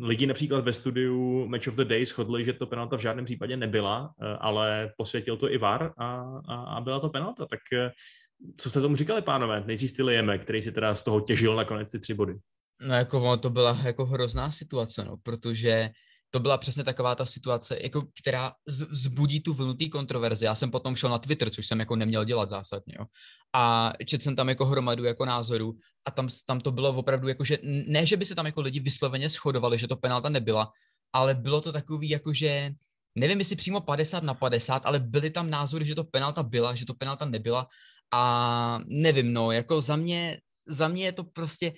lidi například ve studiu Match of the Day shodli, že to penalta v žádném případě nebyla, uh, ale posvětil to i VAR a, a, a byla to penalta. Tak co jste tomu říkali, pánové? Nejdřív ty Lieme, který si teda z toho těžil nakonec ty tři body. No jako to byla jako hrozná situace, no, protože to byla přesně taková ta situace, jako, která zbudí tu vlnutý kontroverzi. Já jsem potom šel na Twitter, což jsem jako neměl dělat zásadně, jo. A četl jsem tam jako hromadu jako názorů a tam, tam to bylo opravdu jako, že ne, že by se tam jako lidi vysloveně shodovali, že to penalta nebyla, ale bylo to takový jako, že nevím, jestli přímo 50 na 50, ale byly tam názory, že to penalta byla, že to penalta nebyla a nevím, no, jako za mě, za mě je to prostě,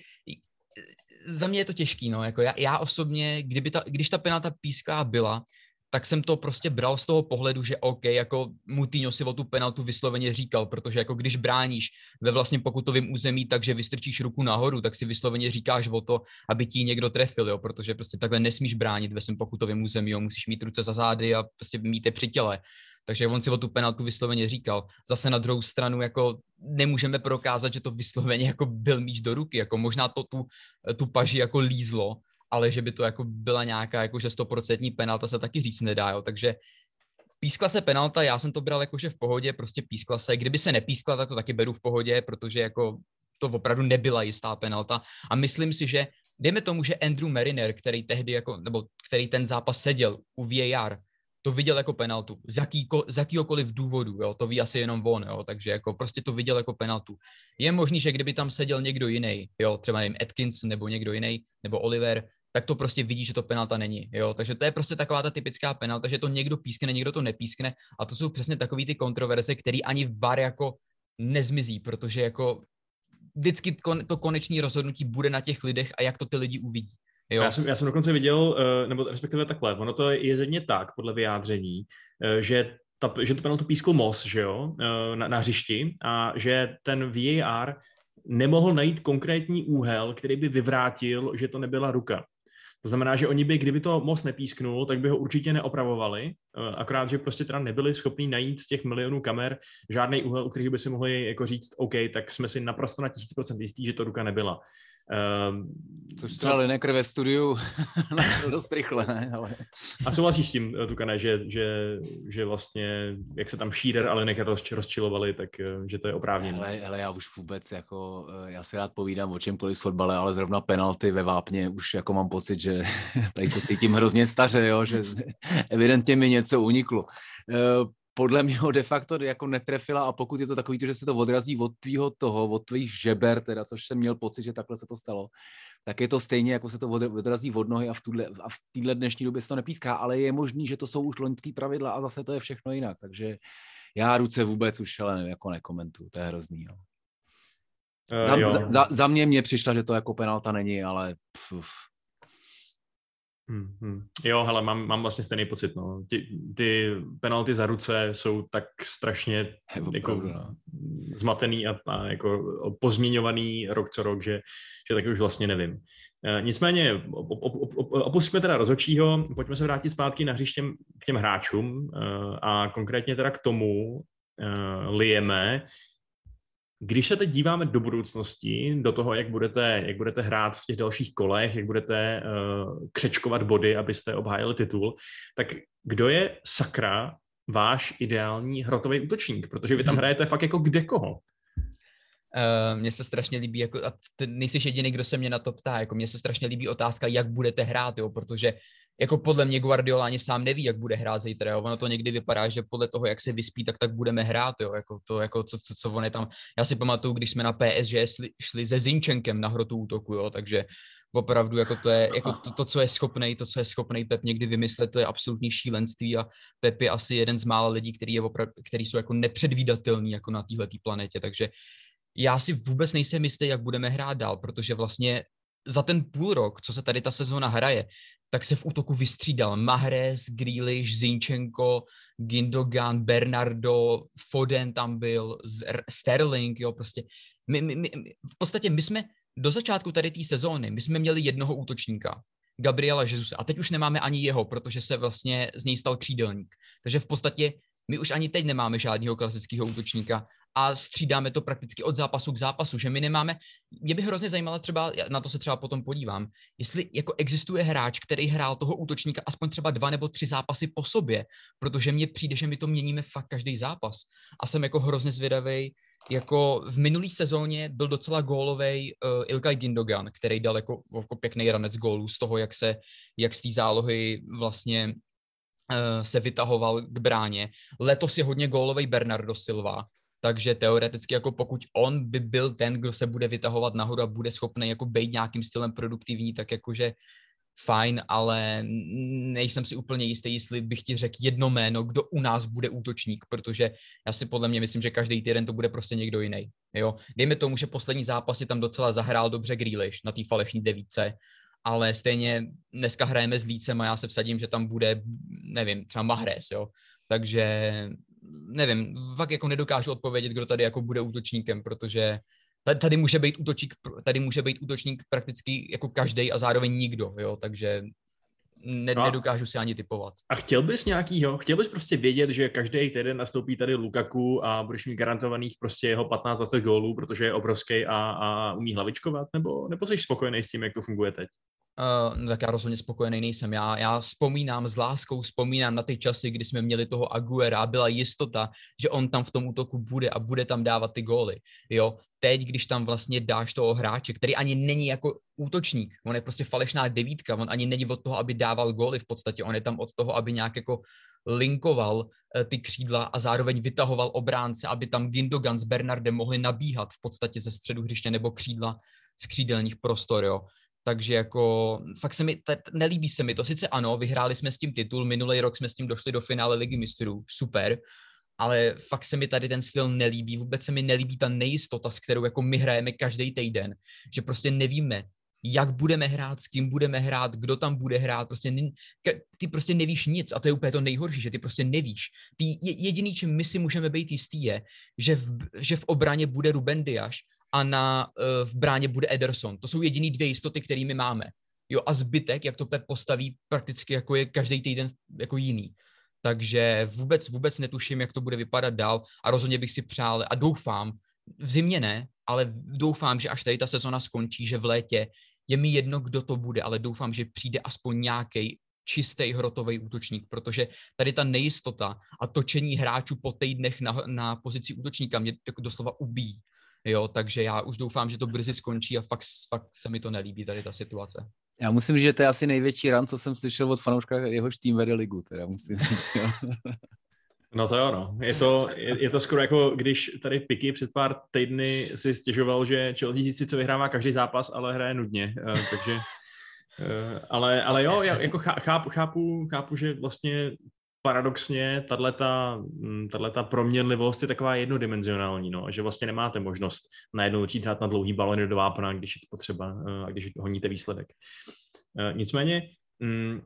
za mě je to těžký, no, jako já, já osobně, kdyby ta, když ta penalta píská byla, tak jsem to prostě bral z toho pohledu, že OK, jako Moutinho si o tu penaltu vysloveně říkal, protože jako když bráníš ve vlastně pokutovém území, takže vystrčíš ruku nahoru, tak si vysloveně říkáš o to, aby ti někdo trefil, jo, protože prostě takhle nesmíš bránit ve svém pokutovém území, jo, musíš mít ruce za zády a prostě mít je při těle. Takže on si o tu penaltu vysloveně říkal. Zase na druhou stranu jako nemůžeme prokázat, že to vysloveně jako byl míč do ruky, jako možná to tu, tu paži jako lízlo, ale že by to jako byla nějaká jako že stoprocentní penalta se taky říct nedá, jo. takže pískla se penalta, já jsem to bral jakože v pohodě, prostě pískla se, kdyby se nepískla, tak to taky beru v pohodě, protože jako to opravdu nebyla jistá penalta a myslím si, že dejme tomu, že Andrew Mariner, který tehdy jako, nebo který ten zápas seděl u VAR, to viděl jako penaltu, z, jakýko, z jakýhokoliv důvodu, jo, to ví asi jenom on, jo, takže jako prostě to viděl jako penaltu. Je možný, že kdyby tam seděl někdo jiný, jo, třeba nevím, Atkins nebo někdo jiný, nebo Oliver, tak to prostě vidí, že to penalta není. Jo? Takže to je prostě taková ta typická penalta, že to někdo pískne, někdo to nepískne a to jsou přesně takové ty kontroverze, které ani VAR jako nezmizí, protože jako vždycky to konečné rozhodnutí bude na těch lidech a jak to ty lidi uvidí. Jo. Já, jsem, já jsem dokonce viděl, eh, nebo respektive takhle, ono to je zedně tak, podle vyjádření, eh, že ta, že to penaltu pískl Moss, že jo, eh, na, na hřišti a že ten VAR nemohl najít konkrétní úhel, který by vyvrátil, že to nebyla ruka. To znamená, že oni by, kdyby to most nepísknul, tak by ho určitě neopravovali, akorát, že prostě teda nebyli schopni najít z těch milionů kamer žádný úhel, u kterých by si mohli jako říct, OK, tak jsme si naprosto na tisíc procent jistí, že to ruka nebyla. Uh, Což třeba Lineker ve studiu našel dost rychle, ne? Ale... A souhlasíš s tím, eh, Tukane, že, že, že vlastně, jak se tam Shearer a Lineker roz, rozčilovali, tak eh, že to je oprávněné. Hele, hele, já už vůbec, jako, já si rád povídám o čemkoliv v fotbale, ale zrovna penalty ve Vápně už jako mám pocit, že tady se cítím hrozně staře, jo? že evidentně mi něco uniklo podle mě ho de facto jako netrefila a pokud je to takový, že se to odrazí od tvýho toho, od tvých žeber, teda, což jsem měl pocit, že takhle se to stalo, tak je to stejně, jako se to odrazí od nohy a v, tuhle, a v téhle dnešní době se to nepíská, ale je možný, že to jsou už loňský pravidla a zase to je všechno jinak, takže já ruce vůbec už ale jako nekomentuju, to je hrozný. Jo. Uh, za, jo. Za, za, mě mě přišla, že to jako penalta není, ale pf, Hmm, hmm. Jo, hele, mám, mám vlastně stejný pocit, no. Ty, ty penalty za ruce jsou tak strašně jako no. zmatený a, a jako pozměňovaný rok co rok, že, že taky už vlastně nevím. E, nicméně opustíme teda rozhodčího, pojďme se vrátit zpátky na hřiště k těm hráčům e, a konkrétně teda k tomu e, lijeme, když se teď díváme do budoucnosti, do toho, jak budete, jak budete hrát v těch dalších kolech, jak budete uh, křečkovat body, abyste obhájili titul, tak kdo je sakra váš ideální hrotový útočník? Protože vy tam hrajete fakt jako kde koho. Uh, mně se strašně líbí, jako, a ty nejsi jediný, kdo se mě na to ptá, jako mně se strašně líbí otázka, jak budete hrát, jo, protože jako podle mě Guardiola ani sám neví, jak bude hrát zítra, jo. ono to někdy vypadá, že podle toho, jak se vyspí, tak tak budeme hrát, jo, jako to, jako co, co, co on je tam, já si pamatuju, když jsme na PSG šli, šli se Zinčenkem na hrotu útoku, jo, takže opravdu jako to je, jako to, to, co je schopný, to, co je schopný Pep někdy vymyslet, to je absolutní šílenství a Pep je asi jeden z mála lidí, který, je opravdu, který jsou jako nepředvídatelný jako na této planetě, takže já si vůbec nejsem jistý, jak budeme hrát dál, protože vlastně za ten půl rok, co se tady ta sezóna hraje, tak se v útoku vystřídal Mahrez, Grealish, Zinchenko, Gindogan, Bernardo, Foden tam byl, Sterling, jo, prostě. My, my, my, v podstatě my jsme do začátku tady té sezóny, my jsme měli jednoho útočníka, Gabriela Jesus, a teď už nemáme ani jeho, protože se vlastně z něj stal křídelník. Takže v podstatě my už ani teď nemáme žádného klasického útočníka a střídáme to prakticky od zápasu k zápasu, že my nemáme, mě by hrozně zajímalo třeba, na to se třeba potom podívám, jestli jako existuje hráč, který hrál toho útočníka aspoň třeba dva nebo tři zápasy po sobě, protože mně přijde, že my to měníme fakt každý zápas a jsem jako hrozně zvědavý, jako v minulý sezóně byl docela gólový uh, Ilkay Gindogan, který dal jako, jako pěkný ranec gólů z toho, jak se, jak z té zálohy vlastně uh, se vytahoval k bráně. Letos je hodně gólový Bernardo Silva, takže teoreticky jako pokud on by byl ten, kdo se bude vytahovat nahoru a bude schopný jako být nějakým stylem produktivní, tak jakože fajn, ale nejsem si úplně jistý, jestli bych ti řekl jedno jméno, kdo u nás bude útočník, protože já si podle mě myslím, že každý týden to bude prostě někdo jiný. Jo? Dejme tomu, že poslední zápasy tam docela zahrál dobře Grealish na té falešní devíce, ale stejně dneska hrajeme s Lícem a já se vsadím, že tam bude, nevím, třeba Mahrez, jo. Takže nevím, fakt jako nedokážu odpovědět, kdo tady jako bude útočníkem, protože tady může být útočník, tady může být útočník prakticky jako každý a zároveň nikdo, jo, takže ne, no. nedokážu si ani typovat. A chtěl bys nějakýho, chtěl bys prostě vědět, že každý týden nastoupí tady Lukaku a budeš mít garantovaných prostě jeho 15-20 gólů, protože je obrovský a, a umí hlavičkovat, nebo, nebo jsi spokojený s tím, jak to funguje teď? Uh, tak já rozhodně spokojený nejsem. Já, já vzpomínám s láskou, vzpomínám na ty časy, kdy jsme měli toho Aguera, byla jistota, že on tam v tom útoku bude a bude tam dávat ty góly. Jo, teď, když tam vlastně dáš toho hráče, který ani není jako útočník, on je prostě falešná devítka, on ani není od toho, aby dával góly v podstatě, on je tam od toho, aby nějak jako linkoval uh, ty křídla a zároveň vytahoval obránce, aby tam Gindogan s Bernardem mohli nabíhat v podstatě ze středu hřiště nebo křídla z křídelních prostor, jo takže jako fakt se mi, t- nelíbí se mi to. Sice ano, vyhráli jsme s tím titul, minulý rok jsme s tím došli do finále ligy mistrů, super, ale fakt se mi tady ten styl nelíbí, vůbec se mi nelíbí ta nejistota, s kterou jako my hrajeme každý týden, že prostě nevíme, jak budeme hrát, s kým budeme hrát, kdo tam bude hrát, prostě ty prostě nevíš nic a to je úplně to nejhorší, že ty prostě nevíš. Ty jediný, čím my si můžeme být jistý je, že v, že v obraně bude Ruben Dias a na, uh, v bráně bude Ederson. To jsou jediný dvě jistoty, kterými máme. Jo, a zbytek, jak to Pep postaví, prakticky jako je každý týden jako jiný. Takže vůbec, vůbec netuším, jak to bude vypadat dál a rozhodně bych si přál a doufám, v zimě ne, ale doufám, že až tady ta sezona skončí, že v létě je mi jedno, kdo to bude, ale doufám, že přijde aspoň nějaký čistý hrotový útočník, protože tady ta nejistota a točení hráčů po týdnech na, na pozici útočníka mě doslova ubíjí. Jo, takže já už doufám, že to brzy skončí a fakt, fakt se mi to nelíbí, tady ta situace. Já musím říct, že to je asi největší ran, co jsem slyšel od fanouška, jehož tým vede ligu, teda musím říct. Jo. No to jo, no. Je to, je, je to skoro jako, když tady Piky před pár týdny si stěžoval, že Chelsea sice vyhrává každý zápas, ale hraje nudně, uh, takže uh, ale, ale jo, já jako chápu, chápu, chápu, že vlastně paradoxně mm, tato proměnlivost je taková jednodimenzionální, no, že vlastně nemáte možnost najednou začít hrát na dlouhý balony do vápna, když je to potřeba eh, a když honíte výsledek. Eh, nicméně mm,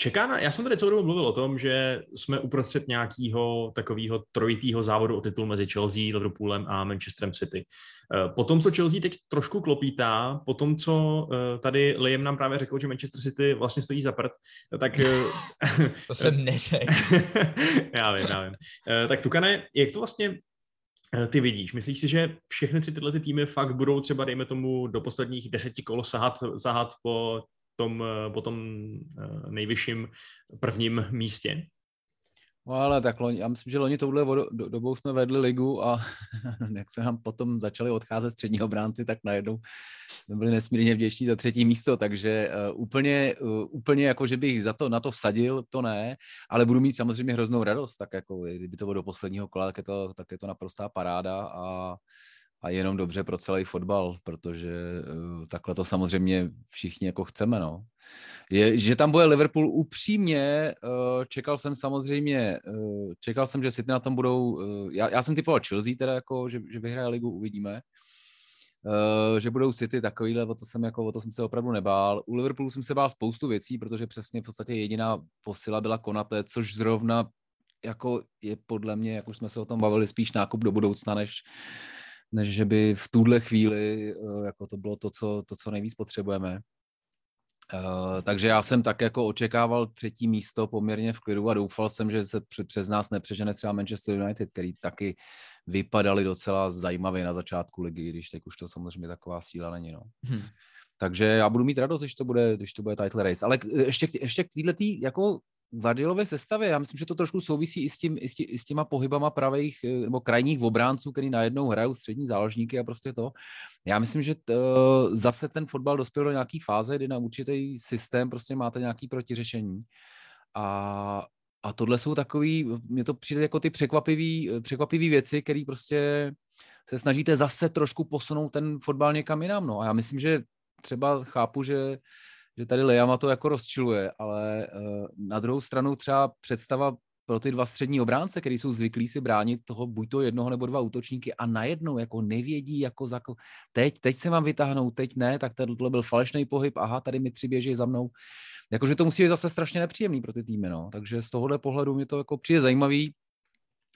Čeká na, já jsem tady celou dobu mluvil o tom, že jsme uprostřed nějakého takového trojitého závodu o titul mezi Chelsea, Liverpoolem a Manchesterem City. Eh, po tom, co Chelsea teď trošku klopítá, po tom, co eh, tady Liam nám právě řekl, že Manchester City vlastně stojí za prd, tak... Eh, to jsem neřekl. já vím, já vím. Tak Tukane, jak to vlastně ty vidíš? Myslíš si, že všechny tři tyhle ty týmy fakt budou třeba, dejme tomu, do posledních deseti kol sahat, sahat po tom, eh, po tom eh, nejvyšším prvním místě. No ale tak loni, já myslím, že loni touhle dobou jsme vedli ligu a jak se nám potom začali odcházet střední obránci, tak najednou jsme byli nesmírně vděční za třetí místo, takže uh, úplně, uh, úplně jako, že bych za to, na to vsadil, to ne, ale budu mít samozřejmě hroznou radost, tak jako kdyby to bylo do posledního kola, tak je to, tak je to naprostá paráda a a jenom dobře pro celý fotbal, protože uh, takhle to samozřejmě všichni jako chceme, no. Je, že tam bude Liverpool upřímně, uh, čekal jsem samozřejmě, uh, čekal jsem, že City na tom budou, já, já jsem typoval Chelsea teda jako, že, že vyhraje ligu, uvidíme, že budou City takovýhle, o to jsem jako, o to jsem se opravdu nebál. U Liverpoolu jsem se bál spoustu věcí, protože přesně v podstatě jediná posila byla Konate, což zrovna jako je podle mě, jak už jsme se o tom bavili, spíš nákup do budoucna, než, než že by v tuhle chvíli uh, jako to bylo to, co, to, co nejvíc potřebujeme. Uh, takže já jsem tak jako očekával třetí místo poměrně v klidu a doufal jsem, že se přes nás nepřežene třeba Manchester United, který taky vypadali docela zajímavě na začátku ligy, když teď už to samozřejmě taková síla není. No. Hmm. Takže já budu mít radost, když to bude, když to bude title race. Ale ještě, ještě k této jako Guardiolové sestavě, já myslím, že to trošku souvisí i s, tím, i s, tí, i s těma pohybama pravých eh, nebo krajních obránců, který najednou hrajou střední záložníky a prostě to. Já myslím, že t, eh, zase ten fotbal dospěl do nějaký fáze, kdy na určitý systém prostě máte nějaký protiřešení. A, a tohle jsou takový, mně to přijde jako ty překvapivý, překvapivý věci, které prostě se snažíte zase trošku posunout ten fotbal někam jinam. No. A já myslím, že třeba chápu, že že tady Lejama to jako rozčiluje, ale uh, na druhou stranu třeba představa pro ty dva střední obránce, kteří jsou zvyklí si bránit toho buď to jednoho nebo dva útočníky a najednou jako nevědí, jako za, teď, teď se mám vytáhnout, teď ne, tak tohle byl falešný pohyb, aha, tady mi tři běží za mnou. Jakože to musí být zase strašně nepříjemný pro ty týmy, no. Takže z tohohle pohledu mi to jako přijde zajímavý,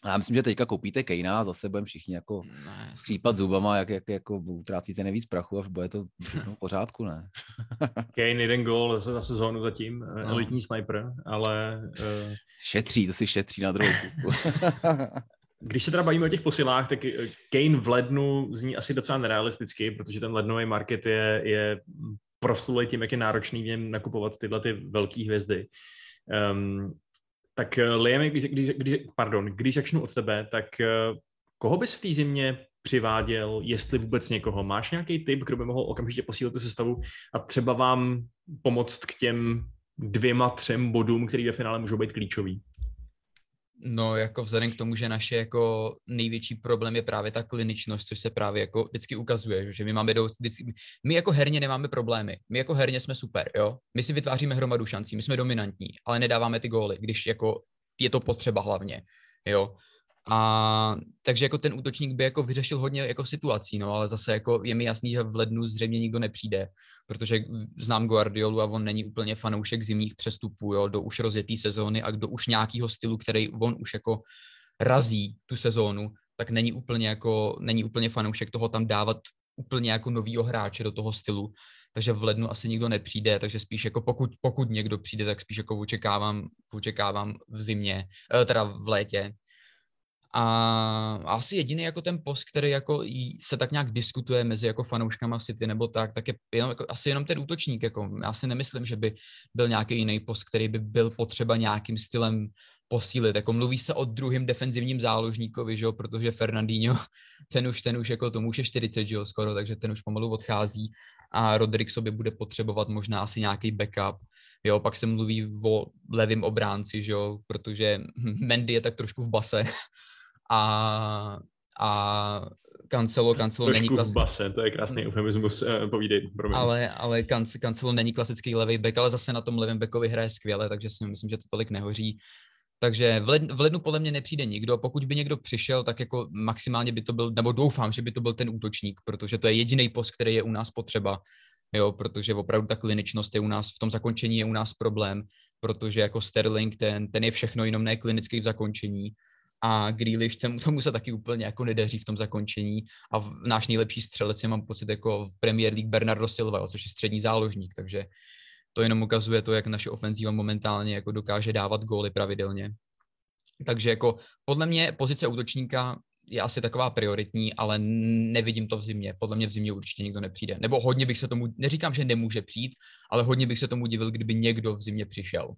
já myslím, že teďka koupíte Kejna a zase budeme všichni jako ne. skřípat zubama, jak, jak jako utrácíte nejvíc prachu a bude to v pořádku, ne? Kane jeden gol zase za sezónu zatím, no. elitní sniper, ale... Uh... Šetří, to si šetří na druhou Když se teda bavíme o těch posilách, tak eh, Kane v lednu zní asi docela nerealisticky, protože ten lednový market je, je proslulý tím, jak je náročný v něm nakupovat tyhle ty velké hvězdy. Um, tak eh, Liam, když, když, když, pardon, když začnu od tebe, tak eh, koho bys v té zimě přiváděl, jestli vůbec někoho? Máš nějaký typ, kdo by mohl okamžitě posílit tu sestavu a třeba vám pomoct k těm dvěma, třem bodům, který ve finále můžou být klíčový? No, jako vzhledem k tomu, že naše jako největší problém je právě ta kliničnost, což se právě jako vždycky ukazuje, že my máme do, vždycky, my jako herně nemáme problémy, my jako herně jsme super, jo, my si vytváříme hromadu šancí, my jsme dominantní, ale nedáváme ty góly, když jako je to potřeba hlavně, jo. A takže jako ten útočník by jako vyřešil hodně jako situací, no, ale zase jako je mi jasný, že v lednu zřejmě nikdo nepřijde, protože znám Guardiolu a on není úplně fanoušek zimních přestupů, jo, do už rozjetý sezóny a do už nějakého stylu, který on už jako razí tu sezónu, tak není úplně jako, není úplně fanoušek toho tam dávat úplně jako novýho hráče do toho stylu, takže v lednu asi nikdo nepřijde, takže spíš jako pokud, pokud někdo přijde, tak spíš jako očekávám, očekávám v zimě, eh, teda v létě, a asi jediný jako ten post, který jako se tak nějak diskutuje mezi jako fanouškama City nebo tak, tak je jenom, jako, asi jenom ten útočník. Jako, já si nemyslím, že by byl nějaký jiný post, který by byl potřeba nějakým stylem posílit. Jako mluví se o druhém defenzivním záložníkovi, že jo, protože Fernandinho, ten už, ten už jako tomu už je 40, že jo, skoro, takže ten už pomalu odchází a Rodrik sobě bude potřebovat možná asi nějaký backup. Jo, pak se mluví o levém obránci, že jo, protože Mendy je tak trošku v base, a, a Cancelo, Cancelo není klasický. v base, to je krásný mm. eufemismus, uh, povídej, promiň. Ale, ale Cancelo není klasický levý back, ale zase na tom levém backovi hraje skvěle, takže si myslím, že to tolik nehoří. Takže v, led, v lednu podle mě nepřijde nikdo. Pokud by někdo přišel, tak jako maximálně by to byl, nebo doufám, že by to byl ten útočník, protože to je jediný post, který je u nás potřeba. Jo, protože opravdu ta kliničnost je u nás, v tom zakončení je u nás problém, protože jako Sterling, ten, ten je všechno jenom ne klinický v zakončení a Grealish, tomu, tomu se taky úplně jako nedaří v tom zakončení a v, náš nejlepší střelec je mám pocit jako v Premier League Bernardo Silva, což je střední záložník, takže to jenom ukazuje to, jak naše ofenzíva momentálně jako dokáže dávat góly pravidelně. Takže jako podle mě pozice útočníka je asi taková prioritní, ale nevidím to v zimě. Podle mě v zimě určitě nikdo nepřijde. Nebo hodně bych se tomu, neříkám, že nemůže přijít, ale hodně bych se tomu divil, kdyby někdo v zimě přišel,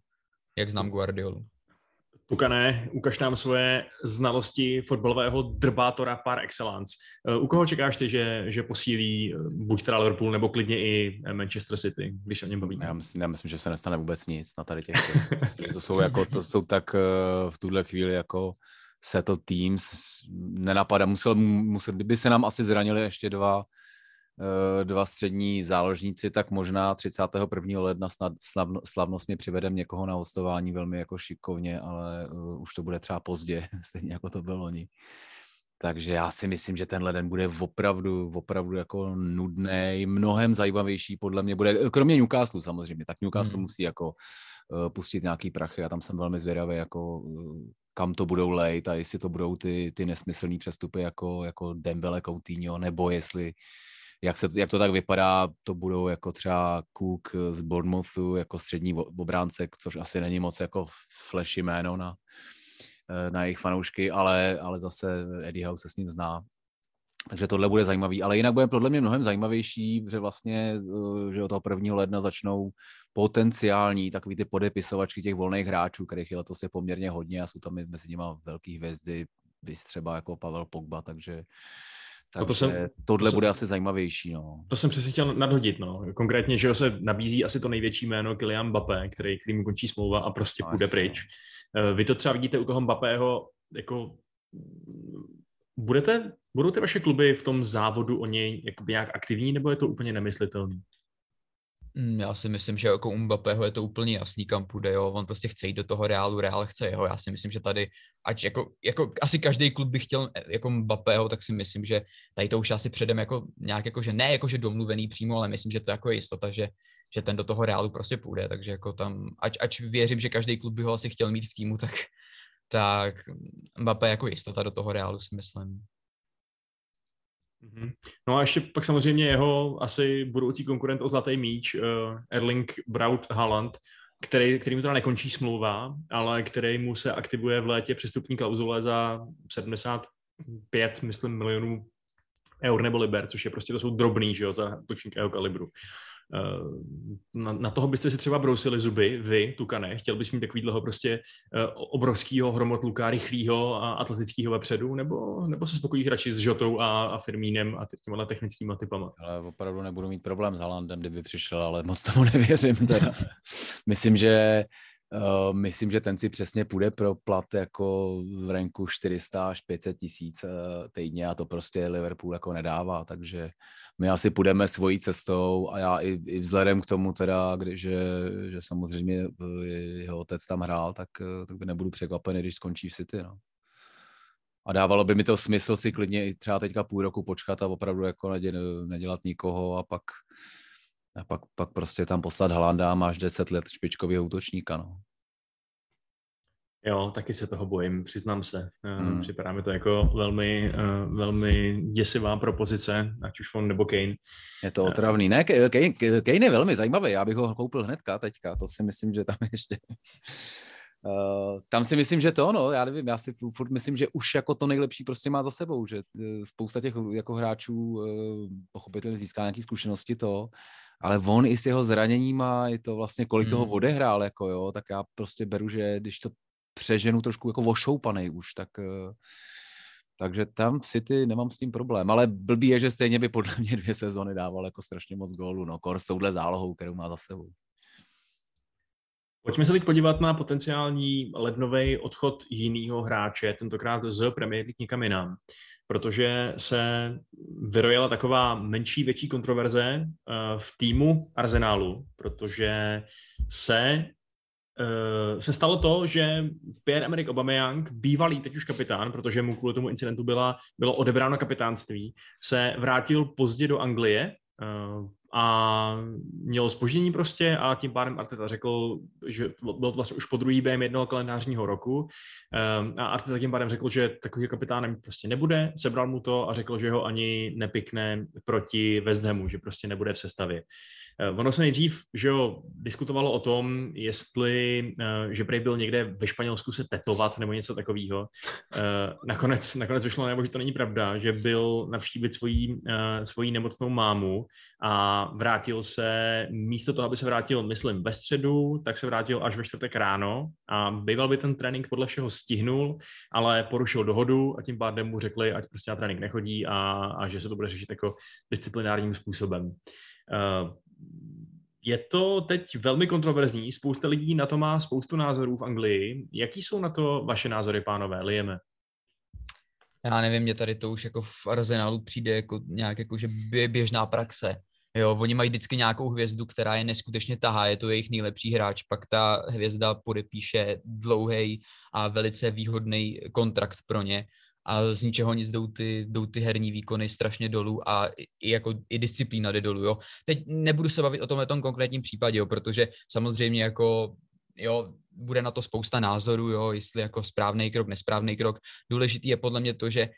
jak znám Guardiolu. Pukané, ukaž nám svoje znalosti fotbalového drbátora par excellence. Eh, u koho čekáš ty, že, že posílí eh, buď teda Liverpool, nebo klidně i eh, Manchester City, když o něm bavíme? Já myslím, já myslím, že se nestane vůbec nic na tady těch. to jsou, jako, to jsou tak v tuhle chvíli jako settle teams. Nenapadá, musel, musel, kdyby se nám asi zranili ještě dva, dva střední záložníci, tak možná 31. ledna snad slavno, slavnostně přivedem někoho na hostování velmi jako šikovně, ale uh, už to bude třeba pozdě, stejně jako to bylo oni. Takže já si myslím, že tenhle den bude opravdu, opravdu jako nudný, mnohem zajímavější podle mě bude, kromě Newcastle samozřejmě, tak Newcastle hmm. musí jako uh, pustit nějaký prachy a tam jsem velmi zvědavý, jako uh, kam to budou lejt a jestli to budou ty, ty nesmyslné přestupy jako, jako Dembele, Coutinho, nebo jestli jak, se, jak to tak vypadá, to budou jako třeba Cook z Bournemouthu jako střední obránce, což asi není moc jako flashy jméno na, Eh, na jejich fanoušky, ale, ale zase Eddie Howe se s ním zná. Takže tohle bude zajímavý, ale jinak bude podle mě mnohem zajímavější, že vlastně, eh, že od toho prvního ledna začnou potenciální takový ty podepisovačky těch volných hráčů, kterých je letos je poměrně hodně a jsou tam mezi nimi velký hvězdy, vys třeba jako Pavel Pogba, takže takže to jsem, tohle to bude jsem, asi zajímavější. No. To jsem přesně chtěl nadhodit. No. Konkrétně, že se nabízí asi to největší jméno Kylian Mbappé, který, který mu končí smlouva a prostě no, půjde pryč. No. Eh, vy to třeba vidíte u toho Mbappého, jako budete, budou ty vaše kluby v tom závodu o něj nějak aktivní, nebo je to úplně nemyslitelný? Mm, já si myslím, že jako Mbappého je to úplně jasný, kam půjde, jo. On prostě chce jít do toho Reálu, Reál chce jeho. Já si myslím, že tady, ať jako, jako asi každý klub by chtěl eh, jako Mbappého, tak si myslím, že tady to už asi předem jako nějak jako, že ne jako, že domluvený přímo, ale myslím, že to jako je jistota, že, že ten do toho Reálu prostě půjde, takže jako tam, ať, ať věřím, že každý klub by ho asi chtěl mít v týmu, tak, tak Mbappé jako jistota do toho Reálu si myslím. Mhm. No a ještě pak samozřejmě jeho asi budoucí konkurent o zlatý míč, uh, Erling Braut Haaland, který, který mu teda nekončí smlouva, ale který mu se aktivuje v létě přestupní klauzule za 75, myslím, milionů eur nebo liber, což je prostě, to jsou drobný, že jo, za točník jeho kalibru. Eh, na, na toho byste si třeba brousili zuby, vy, Tukane, chtěl bys mít takovýhleho prostě eh, obrovského hromotluka, rychlého a atletického vepředu, nebo, nebo se spokojíš radši s Žotou a, a Firmínem a těma technickými typama? Ale opravdu nebudu mít problém s Halandem, kdyby přišel, ale moc tomu nevěřím. Teda. Myslím, že Uh, myslím, že ten si přesně půjde pro plat jako v renku 400 až 500 tisíc uh, týdně a to prostě Liverpool jako nedává, takže my asi půjdeme svojí cestou a já i, i vzhledem k tomu teda, kdy, že, že samozřejmě eh, jeho otec tam hrál, tak, tak by nebudu překvapený, když skončí v City. No. A dávalo by mi to smysl si klidně i třeba teďka půl roku počkat a opravdu jako nedělat nikoho a pak a pak, pak prostě tam poslat Halanda a máš 10 let špičkového útočníka. No. Jo, taky se toho bojím, přiznám se. Eh, hmm. Připadá mi to jako velmi, uh, velmi děsivá propozice, ať už on nebo Kane. Je to otravný. Ne, Kane, Kane je velmi zajímavý, já bych ho koupil hnedka teďka, to si myslím, že tam ještě... Uh, tam si myslím, že to, no, já nevím, já si furt myslím, že už jako to nejlepší prostě má za sebou, že spousta těch jako hráčů uh, pochopitelně získá nějaké zkušenosti to, ale on i s jeho zraněním a i to vlastně, kolik hmm. toho odehrál, jako jo, tak já prostě beru, že když to přeženu trošku jako ošoupaný už, tak eh, takže tam v City nemám s tím problém, ale blbý je, že stejně by podle mě dvě sezony dával jako strašně moc gólů, no, kor s touhle zálohou, kterou má za sebou. Pojďme se teď podívat na potenciální lednový odchod jiného hráče, tentokrát z Premier League někam jinam protože se vyrojila taková menší, větší kontroverze eh, v týmu Arsenálu, protože se eh, se stalo to, že Pierre-Emerick Aubameyang, bývalý teď už kapitán, protože mu kvůli tomu incidentu byla, bylo odebráno kapitánství, se vrátil pozdě do Anglie, eh, a mělo spoždění prostě a tím pádem Arteta řekl, že bylo to vlastně už po druhý během jednoho kalendářního roku ehm, a Arteta tím pádem řekl, že takový kapitánem prostě nebude, sebral mu to a řekl, že ho ani nepikne proti Hamu, že prostě nebude v sestavě. Eh, ono se nejdřív, že jo, diskutovalo o tom, jestli, eh, že prej byl někde ve Španělsku se tetovat nebo něco takového. Eh, nakonec, nakonec vyšlo nebo že to není pravda, že byl navštívit svoji, svoji nemocnou mámu a vrátil se, místo toho, aby se vrátil, myslím, ve středu, tak se vrátil až ve čtvrtek ráno a býval by ten trénink podle všeho stihnul, ale porušil dohodu a tím pádem mu řekli, ať prostě na trénink nechodí a, a že se to bude řešit jako disciplinárním způsobem. Je to teď velmi kontroverzní, spousta lidí na to má spoustu názorů v Anglii. Jaký jsou na to vaše názory, pánové? Lijeme. Já nevím, mě tady to už jako v Arsenalu přijde jako nějak jako, že běžná praxe. Jo, oni mají vždycky nějakou hvězdu, která je neskutečně tahá, je to jejich nejlepší hráč, pak ta hvězda podepíše dlouhý a velice výhodný kontrakt pro ně a z ničeho nic jdou ty, jdou ty herní výkony strašně dolů a i, jako, i disciplína jde dolů, jo. Teď nebudu se bavit o tomhle tom konkrétním případě, jo, protože samozřejmě jako jo, bude na to spousta názorů, jo, jestli jako správný krok, nesprávný krok. Důležitý je podle mě to, že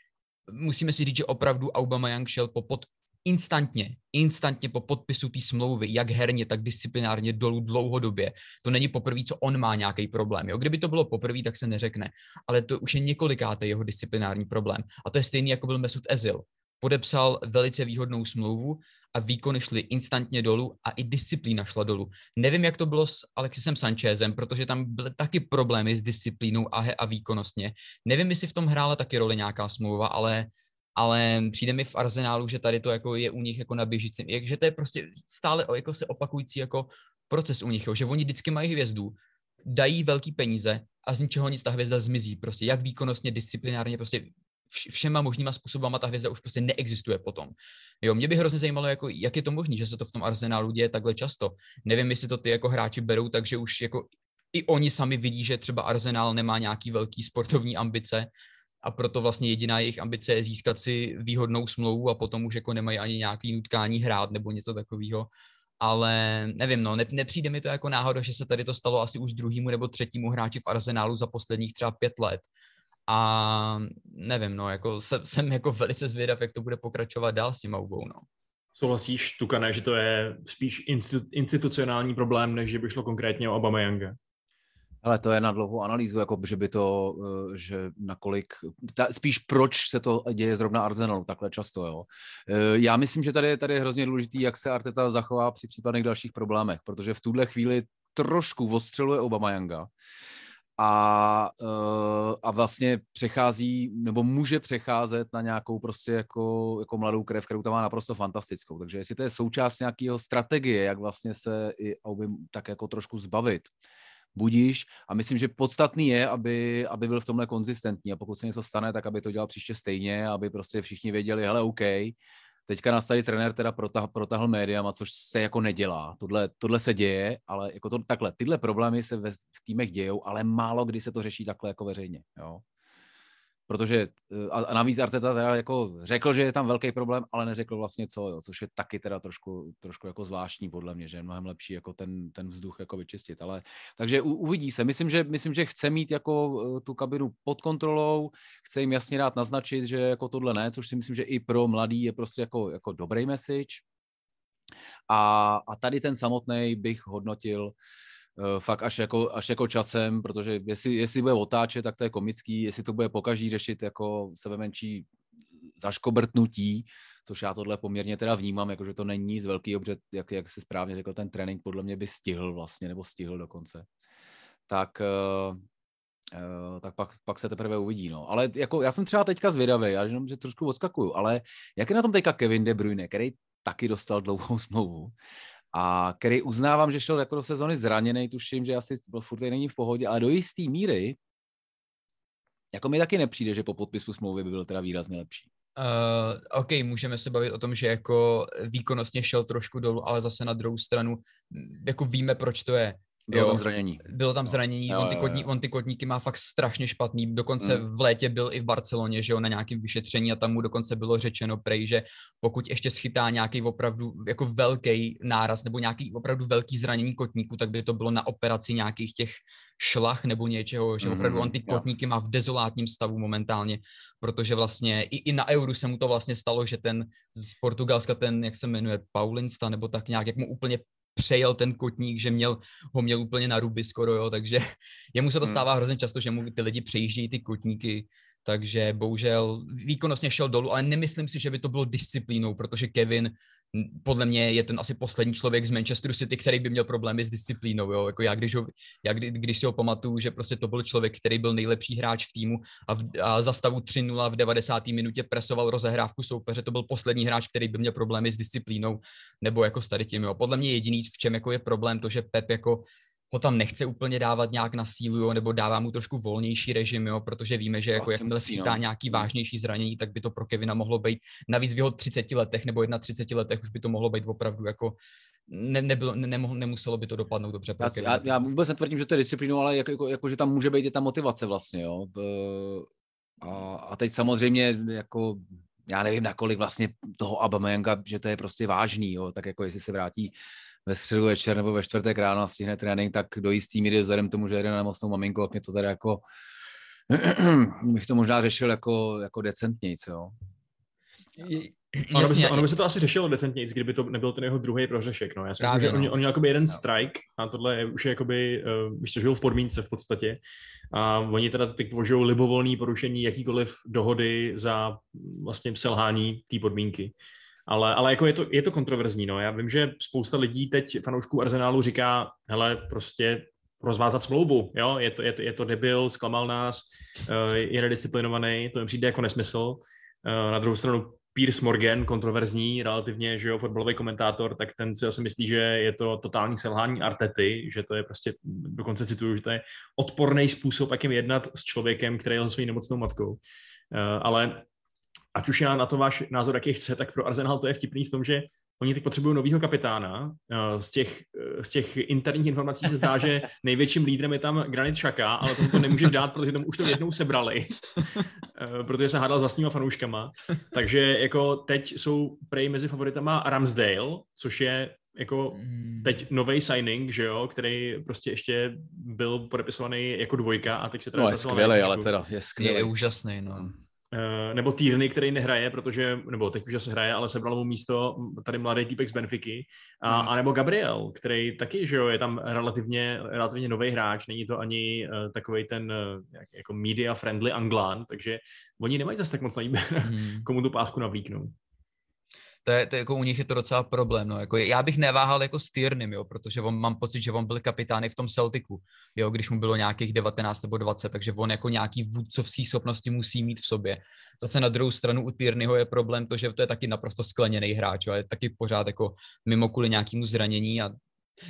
musíme si říct, že opravdu Aubameyang šel po pod, instantně, instantně po podpisu té smlouvy, jak herně, tak disciplinárně dolů dlouhodobě. To není poprvé, co on má nějaký problém. Jo? Kdyby to bylo poprvé, tak se neřekne. Ale to už je několikátý jeho disciplinární problém. A to je stejný, jako byl Mesut Ezil. Podepsal velice výhodnou smlouvu a výkony šly instantně dolů a i disciplína šla dolů. Nevím, jak to bylo s Alexisem Sanchezem, protože tam byly taky problémy s disciplínou a, a výkonnostně. Nevím, jestli v tom hrála taky roli nějaká smlouva, ale ale přijde mi v arzenálu, že tady to jako je u nich jako na běžícím, že to je prostě stále jako se opakující jako proces u nich, jo, že oni vždycky mají hvězdu, dají velký peníze a z ničeho nic ta hvězda zmizí. Prostě jak výkonnostně, disciplinárně, prostě všema možnýma způsobama ta hvězda už prostě neexistuje potom. Jo, mě by hrozně zajímalo, jako, jak je to možné, že se to v tom arzenálu děje takhle často. Nevím, jestli to ty jako hráči berou, takže už jako i oni sami vidí, že třeba Arsenal nemá nějaký velký sportovní ambice, a proto vlastně jediná jejich ambice je získat si výhodnou smlouvu a potom už jako nemají ani nějaký nutkání hrát nebo něco takového. Ale nevím, no, ne, nepřijde mi to jako náhoda, že se tady to stalo asi už druhýmu nebo třetímu hráči v Arsenálu za posledních třeba pět let. A nevím, no, jako se, jsem jako velice zvědav, jak to bude pokračovat dál s tím Aubou, no. Souhlasíš, Tukane, že to je spíš institucionální problém, než že by šlo konkrétně o Obama Younga? Ale to je na dlouhou analýzu, jako že by to, eh, že nakolik, ta, spíš proč se to děje zrovna Arsenalu takhle často, jo. Eh, já myslím, že tady je, tady hrozně důležitý, jak se Arteta zachová při případných dalších problémech, protože v tuhle chvíli trošku ostřeluje Obama Younga a, eh, a vlastně přechází, nebo může přecházet na nějakou prostě jako, jako mladou krev, kterou tam má naprosto fantastickou. Takže jestli to je součást nějakého strategie, jak vlastně se i Auby tak jako trošku zbavit, budíš. A myslím, že podstatný je, aby, aby byl v tomhle konzistentní a pokud se něco stane, tak aby to dělal příště stejně, aby prostě všichni věděli, hele, OK, teďka nás tady trenér teda protah, protahl médiama, což se jako nedělá. Tohle, tohle se děje, ale jako to, takhle, tyhle problémy se ve, v týmech dějou, ale málo kdy se to řeší takhle jako veřejně. Jo? Protože eh, a navíc Arteta teda jako řekl, že je tam velký problém, ale neřekl vlastně co, jo, což je taky teda trošku, trošku jako zvláštní podle mě, že je mnohem lepší jako ten, ten vzduch jako vyčistit, ale takže u, uvidí se. Myslím že, myslím, že chce mít jako eh, tu kabinu pod kontrolou, chce jim jasně dát naznačit, že jako tohle ne, což si myslím, že i pro mladý je prostě jako, jako dobrý message. A, a tady ten samotný bych hodnotil fakt až jako, až jako časem, protože jestli, jestli bude otáčet, tak to je komický, jestli to bude pokaží řešit jako sebe menší zaškobrtnutí, což já tohle poměrně teda vnímám, jakože to není nic velký protože jak, jak si správně řekl, ten trénink podle mě by stihl vlastně, nebo stihl dokonce. Tak, uh, tak pak, pak se teprve uvidí. No. Ale jako, já jsem třeba teďka zvědavý, já jenom, že trošku odskakuju, ale jak je na tom teďka Kevin De Bruyne, který taky dostal dlouhou smlouvu a který uznávám, že šel jako do sezony zraněný, tuším, že asi byl furt není v pohodě, ale do jisté míry jako mi taky nepřijde, že po podpisu smlouvy by byl teda výrazně lepší. Uh, OK, můžeme se bavit o tom, že jako výkonnostně šel trošku dolů, ale zase na druhou stranu jako víme, proč to je. Bylo jo, tam zranění. Bylo tam no. zranění, jo, on, ty kotní, on ty kotníky má fakt strašně špatný, dokonce mm. v létě byl i v Barceloně, že jo, na nějakém vyšetření a tam mu dokonce bylo řečeno prej, že pokud ještě schytá nějaký opravdu jako velký náraz nebo nějaký opravdu velký zranění kotníku, tak by to bylo na operaci nějakých těch šlach nebo něčeho, že mm, opravdu on ty kotníky má v dezolátním stavu momentálně, protože vlastně i, i na Euru se mu to vlastně stalo, že ten z Portugalska, ten, jak se jmenuje, Paulinsta, nebo tak nějak, jak mu úplně přejel ten kotník, že měl, ho měl úplně na ruby skoro, jo, takže jemu se to hmm. stává hrozně často, že mu ty lidi přejíždějí ty kotníky, takže bohužel výkonnostně šel dolů, ale nemyslím si, že by to bylo disciplínou, protože Kevin podle mě je ten asi poslední člověk z Manchesteru City, který by měl problémy s disciplínou. Jo? Jako já, když, ho, já kdy, když si ho pamatuju, že prostě to byl člověk, který byl nejlepší hráč v týmu a, v, a za stavu 3-0 v 90. minutě presoval rozehrávku soupeře, to byl poslední hráč, který by měl problémy s disciplínou nebo jako s tady tím. Jo? Podle mě jediný, v čem jako je problém, to, že Pep jako ho tam nechce úplně dávat nějak na sílu, jo, nebo dává mu trošku volnější režim, jo, protože víme, že jako jakmile si no. nějaký vážnější zranění, tak by to pro Kevina mohlo být navíc v jeho 30 letech nebo 31 letech už by to mohlo být opravdu jako ne, nebylo, ne, nemohl, nemuselo by to dopadnout dobře. Já, já, já vůbec netvrdím, že to je disciplínu, ale jako, jako, jako, že tam může být i ta motivace vlastně, jo. A, a teď samozřejmě jako já nevím, nakolik vlastně toho Abameyanga, že to je prostě vážný, jo, tak jako jestli se vrátí ve středu večer nebo ve čtvrtek ráno a stihne trénink, tak do jistý míry vzhledem tomu, že jede na mocnou maminku, tak mě to tady jako bych to možná řešil jako, jako decentnějc, jo. Ono by, se, ono by se to asi řešilo decentně, kdyby to nebyl ten jeho druhý prohřešek. No. Já si myslím, že on, no. on měl jakoby jeden no. strike a tohle je, už je jakoby, uh, už to žil v podmínce v podstatě. A oni teda teď považují libovolný porušení jakýkoliv dohody za vlastně selhání té podmínky. Ale, ale jako je to, je to kontroverzní. No. Já vím, že spousta lidí teď fanoušků Arsenálu říká, hele, prostě rozvázat smlouvu, jo, je to, je to, je to debil, zklamal nás, uh, je nedisciplinovaný, to mi přijde jako nesmysl. Uh, na druhou stranu Piers Morgan, kontroverzní relativně, že jo, fotbalový komentátor, tak ten si asi myslí, že je to totální selhání Artety, že to je prostě, dokonce cituju, že to je odporný způsob, jakým jednat s člověkem, který je svojí nemocnou matkou. Uh, ale ať už já na to váš názor jaký chce, tak pro Arsenal to je vtipný v tom, že Oni teď potřebují nového kapitána. Eh, z těch, eh, z těch interních informací se zdá, že největším lídrem je tam Granit Šaka, ale tomu to nemůžeš dát, protože tomu už to jednou sebrali, eh, protože se hádal s vlastníma fanouškama. Takže jako teď jsou prej mezi favoritama Ramsdale, což je jako hmm. teď nový signing, že jo, který prostě ještě byl podepisovaný jako dvojka a teď se teda... No je skvělý, ale teda je skvělý. Je úžasný, no. Eh, nebo Týrny, který nehraje, protože, nebo teď už asi hraje, ale sebral mu místo tady mladý týpek z Benfiky, a, hmm. a nebo Gabriel, který taky, že jo, je tam relativně, relativně nový hráč, není to ani uh, eh, takový ten uh, jako media friendly Anglán, takže oni nemají zase tak moc na hmm. komu tu pásku navlíknout to je, to je, jako u nich je to docela problém. No. Jako já bych neváhal jako s Tyrnym, jo, protože on, mám pocit, že on byl kapitán i v tom Celticu, jo, když mu bylo nějakých 19 nebo 20, takže on jako nějaký vůdcovský schopnosti musí mít v sobě. Zase na druhou stranu u Tyrnyho je problém to, že to je taky naprosto skleněný hráč, jo, je taky pořád jako mimo kvůli nějakému zranění a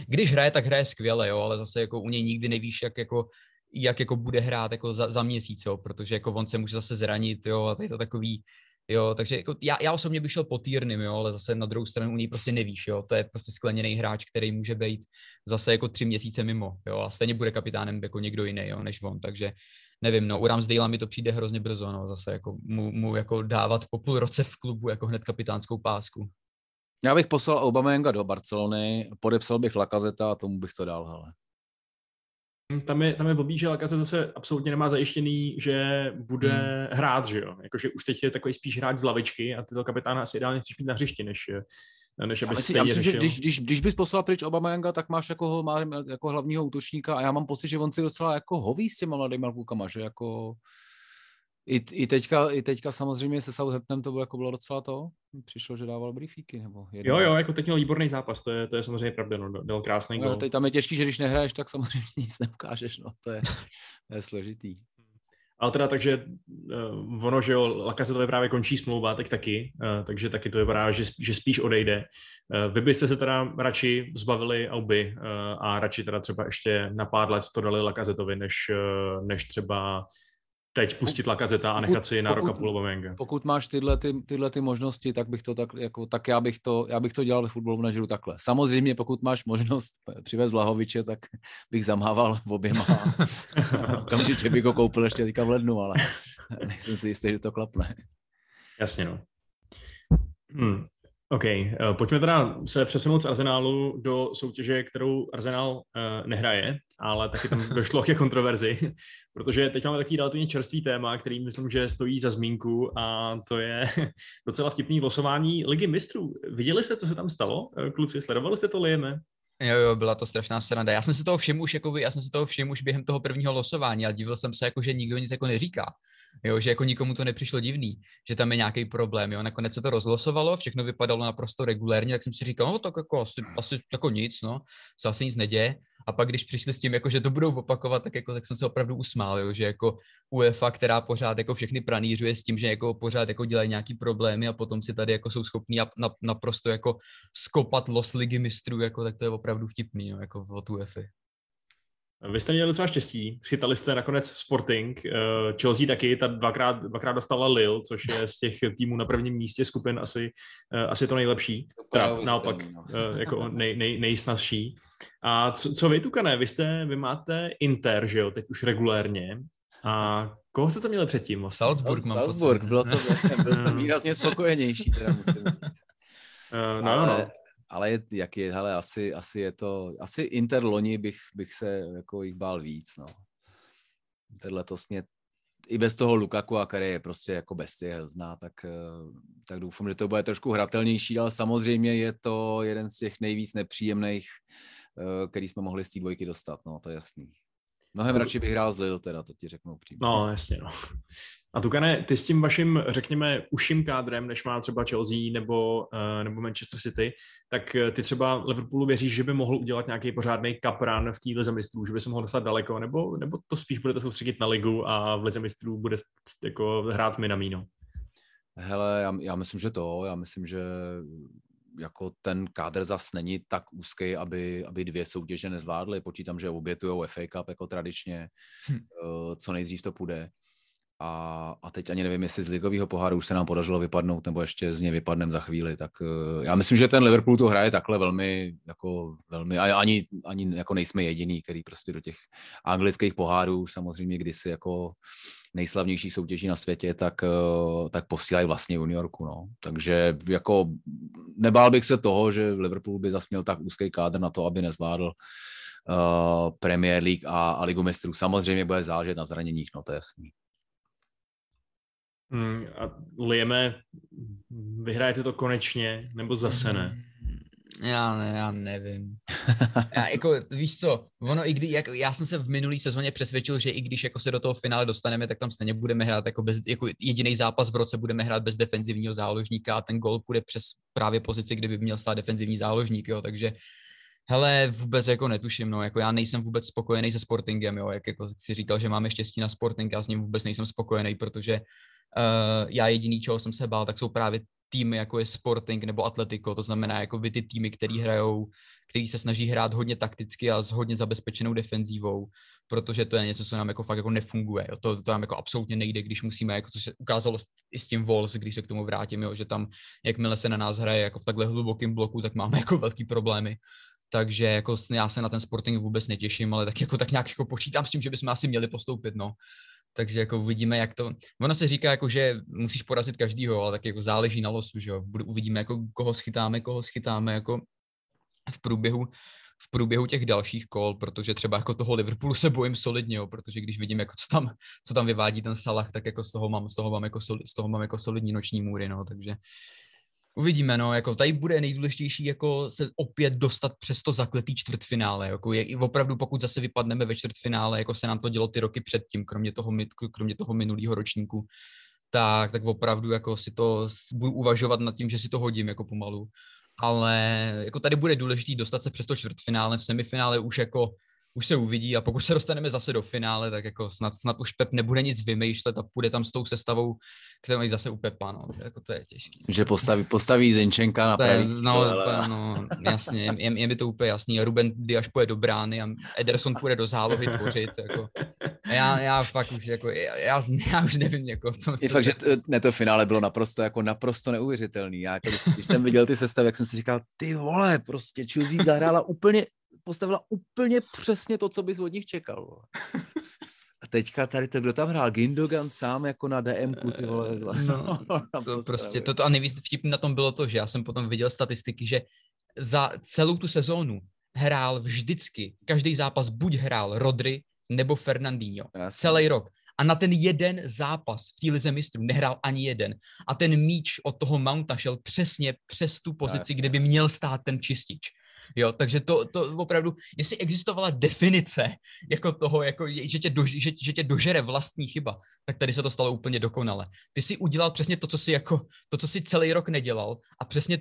když hraje, tak hraje skvěle, jo, ale zase jako u něj nikdy nevíš, jak jako jak jako bude hrát jako za, za měsíc, jo, protože jako on se může zase zranit, jo, a je to takový, Jo, takže jako já, já osobně bych šel po Týrnym, jo, ale zase na druhou stranu u něj prostě nevíš, jo, to je prostě skleněný hráč, který může být zase jako tři měsíce mimo, jo, a stejně bude kapitánem jako někdo jiný, jo, než on, takže nevím, no, u Ramsdale mi to přijde hrozně brzo, no, zase jako mu, mu jako dávat po půl roce v klubu jako hned kapitánskou pásku. Já bych poslal Aubameyanga do Barcelony, podepsal bych Lakazeta a tomu bych to dal, hele. Tam je, tam je blbý, že Lakaze zase absolutně nemá zajištěný, že bude hmm. hrát, že jo. Jakože už teď je takový spíš hráč z lavičky a tyto kapitána asi ideálně chceš mít na hřišti, než, než aby si, já myslím, že když, když, když bys poslal pryč Obama Yanga, tak máš jako, má, jako hlavního útočníka a já mám pocit, že on si docela jako hoví s těma mladýma klukama, že jako i, i, teďka, I teďka samozřejmě se Southamptonem to bylo, jako bylo docela to. Přišlo, že dával briefíky. Nebo jedno. Jo, jo, jako teď měl výborný zápas, to je, to je samozřejmě pravda, no, byl krásný no. Teď tam je těžký, že když nehraješ, tak samozřejmě nic neukážeš, no, to je, to je složitý. Ale teda takže uh, ono, že jo, Lakazetové právě končí smlouva, tak taky, uh, takže taky to vypadá, že, že spíš odejde. Uh, vy byste se teda radši zbavili Auby uh, a radši teda třeba ještě na pár let to dali Lakazetovi, než, uh, než třeba teď pustit Lakazeta a nechat si na roka půl Pokud máš tyhle, ty, tyhle ty možnosti, tak bych to tak, jako, tak já bych to, já bych to dělal ve fotbalu manažeru takhle. Samozřejmě, pokud máš možnost přivést Vlahoviče, tak bych zamával v oběma. Okamžitě bych ho koupil ještě teďka v lednu, ale nejsem si jistý, že to klapne. Jasně, no. Hmm. OK, uh, pojďme teda se přesunout z Arsenálu do soutěže, kterou Arsenal uh, nehraje, ale taky tam došlo ke kontroverzi, protože teď máme takový relativně čerstvý téma, který myslím, že stojí za zmínku a to je docela vtipný losování Ligy mistrů. Viděli jste, co se tam stalo, eh, kluci? Sledovali jste to, Lieme? Jo, jo, byla to strašná sranda. Já jsem si toho všiml už, jakoby, já jsem si toho všiml už během toho prvního losování a divil jsem se, jako, že nikdo nic jako neříká. Jo, že jako nikomu to nepřišlo divný, že tam je nějaký problém. Jo. Nakonec se to rozlosovalo, všechno vypadalo naprosto regulérně, tak jsem si říkal, no tak jako asi, asi jako nic, no, se asi nic neděje. A pak, když přišli s tím, jako, že to budou opakovat, tak, jako, tak jsem se opravdu usmál, jo, že jako UEFA, která pořád jako všechny pranířuje s tím, že jako pořád jako dělají nějaký problémy a potom si tady jako jsou schopní na, na, naprosto jako skopat los ligy mistrů, jako, tak to je opravdu vtipný, jo, jako od UEFA. Vy jste měli docela štěstí, schytali jste nakonec Sporting, eh, Chelsea taky, ta dvakrát, dvakrát dostala Lille, což je z těch týmů na prvním místě skupin asi, eh, asi to nejlepší, teda naopak no. Eh, jako nej, nej, nejsnazší. A co, co vy, Tukane, vy, jste, vy máte Inter, že jo, teď už regulérně, a koho jste to měli předtím? Vlastně? Salzburg mám Salzburg, bylo to, byl jsem výrazně spokojenější, teda musím říct. Uh, no, ale, no ale je, jak je, hele, asi, asi je to, asi Inter loni bych, bych se jako jich bál víc, no. Ten letos mě i bez toho Lukaku, a který je prostě jako bestie zná, tak, eh, tak doufám, že to bude trošku hratelnější, ale samozřejmě je to jeden z těch nejvíc nepříjemných, eh, který jsme mohli z té dvojky dostat, no, to je jasný. Mnohem radši bych hrál z Lille, teda, to ti řeknu přímě. No, jasně, no. A Tukane, ty s tím vaším, řekněme, uším kádrem, než má třeba Chelsea nebo, uh, nebo Manchester City, tak eh, ty třeba Liverpoolu věříš, že by mohl udělat nějaký pořádný kapran v té lize mistrů, že by se mohl dostat daleko, nebo, nebo to spíš budete soustředit na ligu a v lize mistrů bude jako hrát Minamino? Hele, já, já myslím, že to, já myslím, že jako ten kádr zas není tak úzký, aby, aby dvě soutěže nezvládly. Počítám, že obětují FA Cup jako tradičně, hm. Eh, co nejdřív to půjde. A, a teď ani nevím, jestli z ligového poháru už se nám podařilo vypadnout, nebo ještě z něj vypadneme za chvíli. Tak uh, já myslím, že ten Liverpool to hraje takhle velmi, jako velmi, a ani, ani jako nejsme jediný, který prostě do těch anglických pohárů samozřejmě kdysi jako nejslavnější soutěží na světě, tak, uh, tak posílají vlastně juniorku. No. Takže jako nebál bych se toho, že Liverpool by zase měl tak úzký kádr na to, aby nezvládl uh, Premier League a, a Ligu mistrů. Samozřejmě bude záležet na zraněních, no to je jasný. Hmm, a Lieme, vyhrajete to konečně, nebo zase ne? Já, ne, já nevím. Já, jako, víš co, ono i kdy, jak, já jsem se v minulý sezóně přesvědčil, že i když jako se do toho finále dostaneme, tak tam stejně budeme hrát jako, bez, jako jediný zápas v roce budeme hrát bez defenzivního záložníka a ten gol půjde přes právě pozici, kdyby měl stát defenzivní záložník, jo, takže Hele, vůbec jako netuším, no, jako já nejsem vůbec spokojený se Sportingem, jo, jak jako si říkal, že máme štěstí na Sporting, já s ním vůbec nejsem spokojený, protože Uh, já jediný, čeho jsem se bál, tak jsou právě týmy, jako je Sporting nebo Atletico, to znamená jako by ty týmy, který hrajou, který se snaží hrát hodně takticky a s hodně zabezpečenou defenzívou, protože to je něco, co nám jako fakt jako nefunguje. Jo. To, to nám jako absolutně nejde, když musíme, jako co se ukázalo i s tím Wolves, když se k tomu vrátím, jo, že tam, jakmile se na nás hraje jako v takhle hlubokém bloku, tak máme jako velký problémy. Takže jako já se na ten Sporting vůbec netěším, ale tak jako tak nějak jako počítám s tím, že bychom asi měli postoupit, no takže jako uvidíme, jak to, ono se říká jako, že musíš porazit každýho, ale tak jako záleží na losu, že jo, uvidíme jako koho schytáme, koho schytáme jako v průběhu, v průběhu těch dalších kol, protože třeba jako toho Liverpoolu se bojím solidně, jo, protože když vidím, jako co tam, co tam vyvádí ten Salah, tak jako z toho mám, z toho mám jako, z toho mám jako solidní noční můry, no, takže Uvidíme, no, jako tady bude nejdůležitější jako se opět dostat přes to zakletý čtvrtfinále, jako je, opravdu pokud zase vypadneme ve čtvrtfinále, jako se nám to dělo ty roky předtím, kromě toho, kromě toho minulého ročníku, tak, tak opravdu jako si to budu uvažovat nad tím, že si to hodím jako pomalu. Ale jako tady bude důležitý dostat se přes to čtvrtfinále, v semifinále už jako už se uvidí a pokud se dostaneme zase do finále, tak jako snad, snad už Pep nebude nic vymýšlet a půjde tam s tou sestavou, kterou mají zase u Pepa, no, jako to je těžké. Že postaví, postaví Zinčenka na pravý no, ale... no, jasně, je, je, je, mi to úplně jasný. Ruben Diaz půjde do brány a Ederson půjde do zálohy tvořit, jako. Já, já fakt už, jako, já, já, já už nevím, jako, co, je co fakt, že to, ne, to finále bylo naprosto, jako naprosto neuvěřitelný. Já, jako, když, když jsem viděl ty sestavy, jak jsem si říkal, ty vole, prostě Chelsea zahrála úplně postavila úplně přesně to, co bys od nich čekal. A teďka tady to, kdo tam hrál? Gindogan sám jako na DM, ty vole. No, to prostě toto a nejvíc vtipný na tom bylo to, že já jsem potom viděl statistiky, že za celou tu sezónu hrál vždycky, každý zápas buď hrál Rodry nebo Fernandinho. Jasně. Celý rok. A na ten jeden zápas v té lize mistrů nehrál ani jeden. A ten míč od toho Mounta šel přesně přes tu pozici, kde by měl stát ten čistič. Jo, takže to, to opravdu, jestli existovala definice jako toho, jako, že, tě do, že, že tě dožere vlastní chyba, tak tady se to stalo úplně dokonale. Ty si udělal přesně to, co si jako, to, co si celý rok nedělal a přesně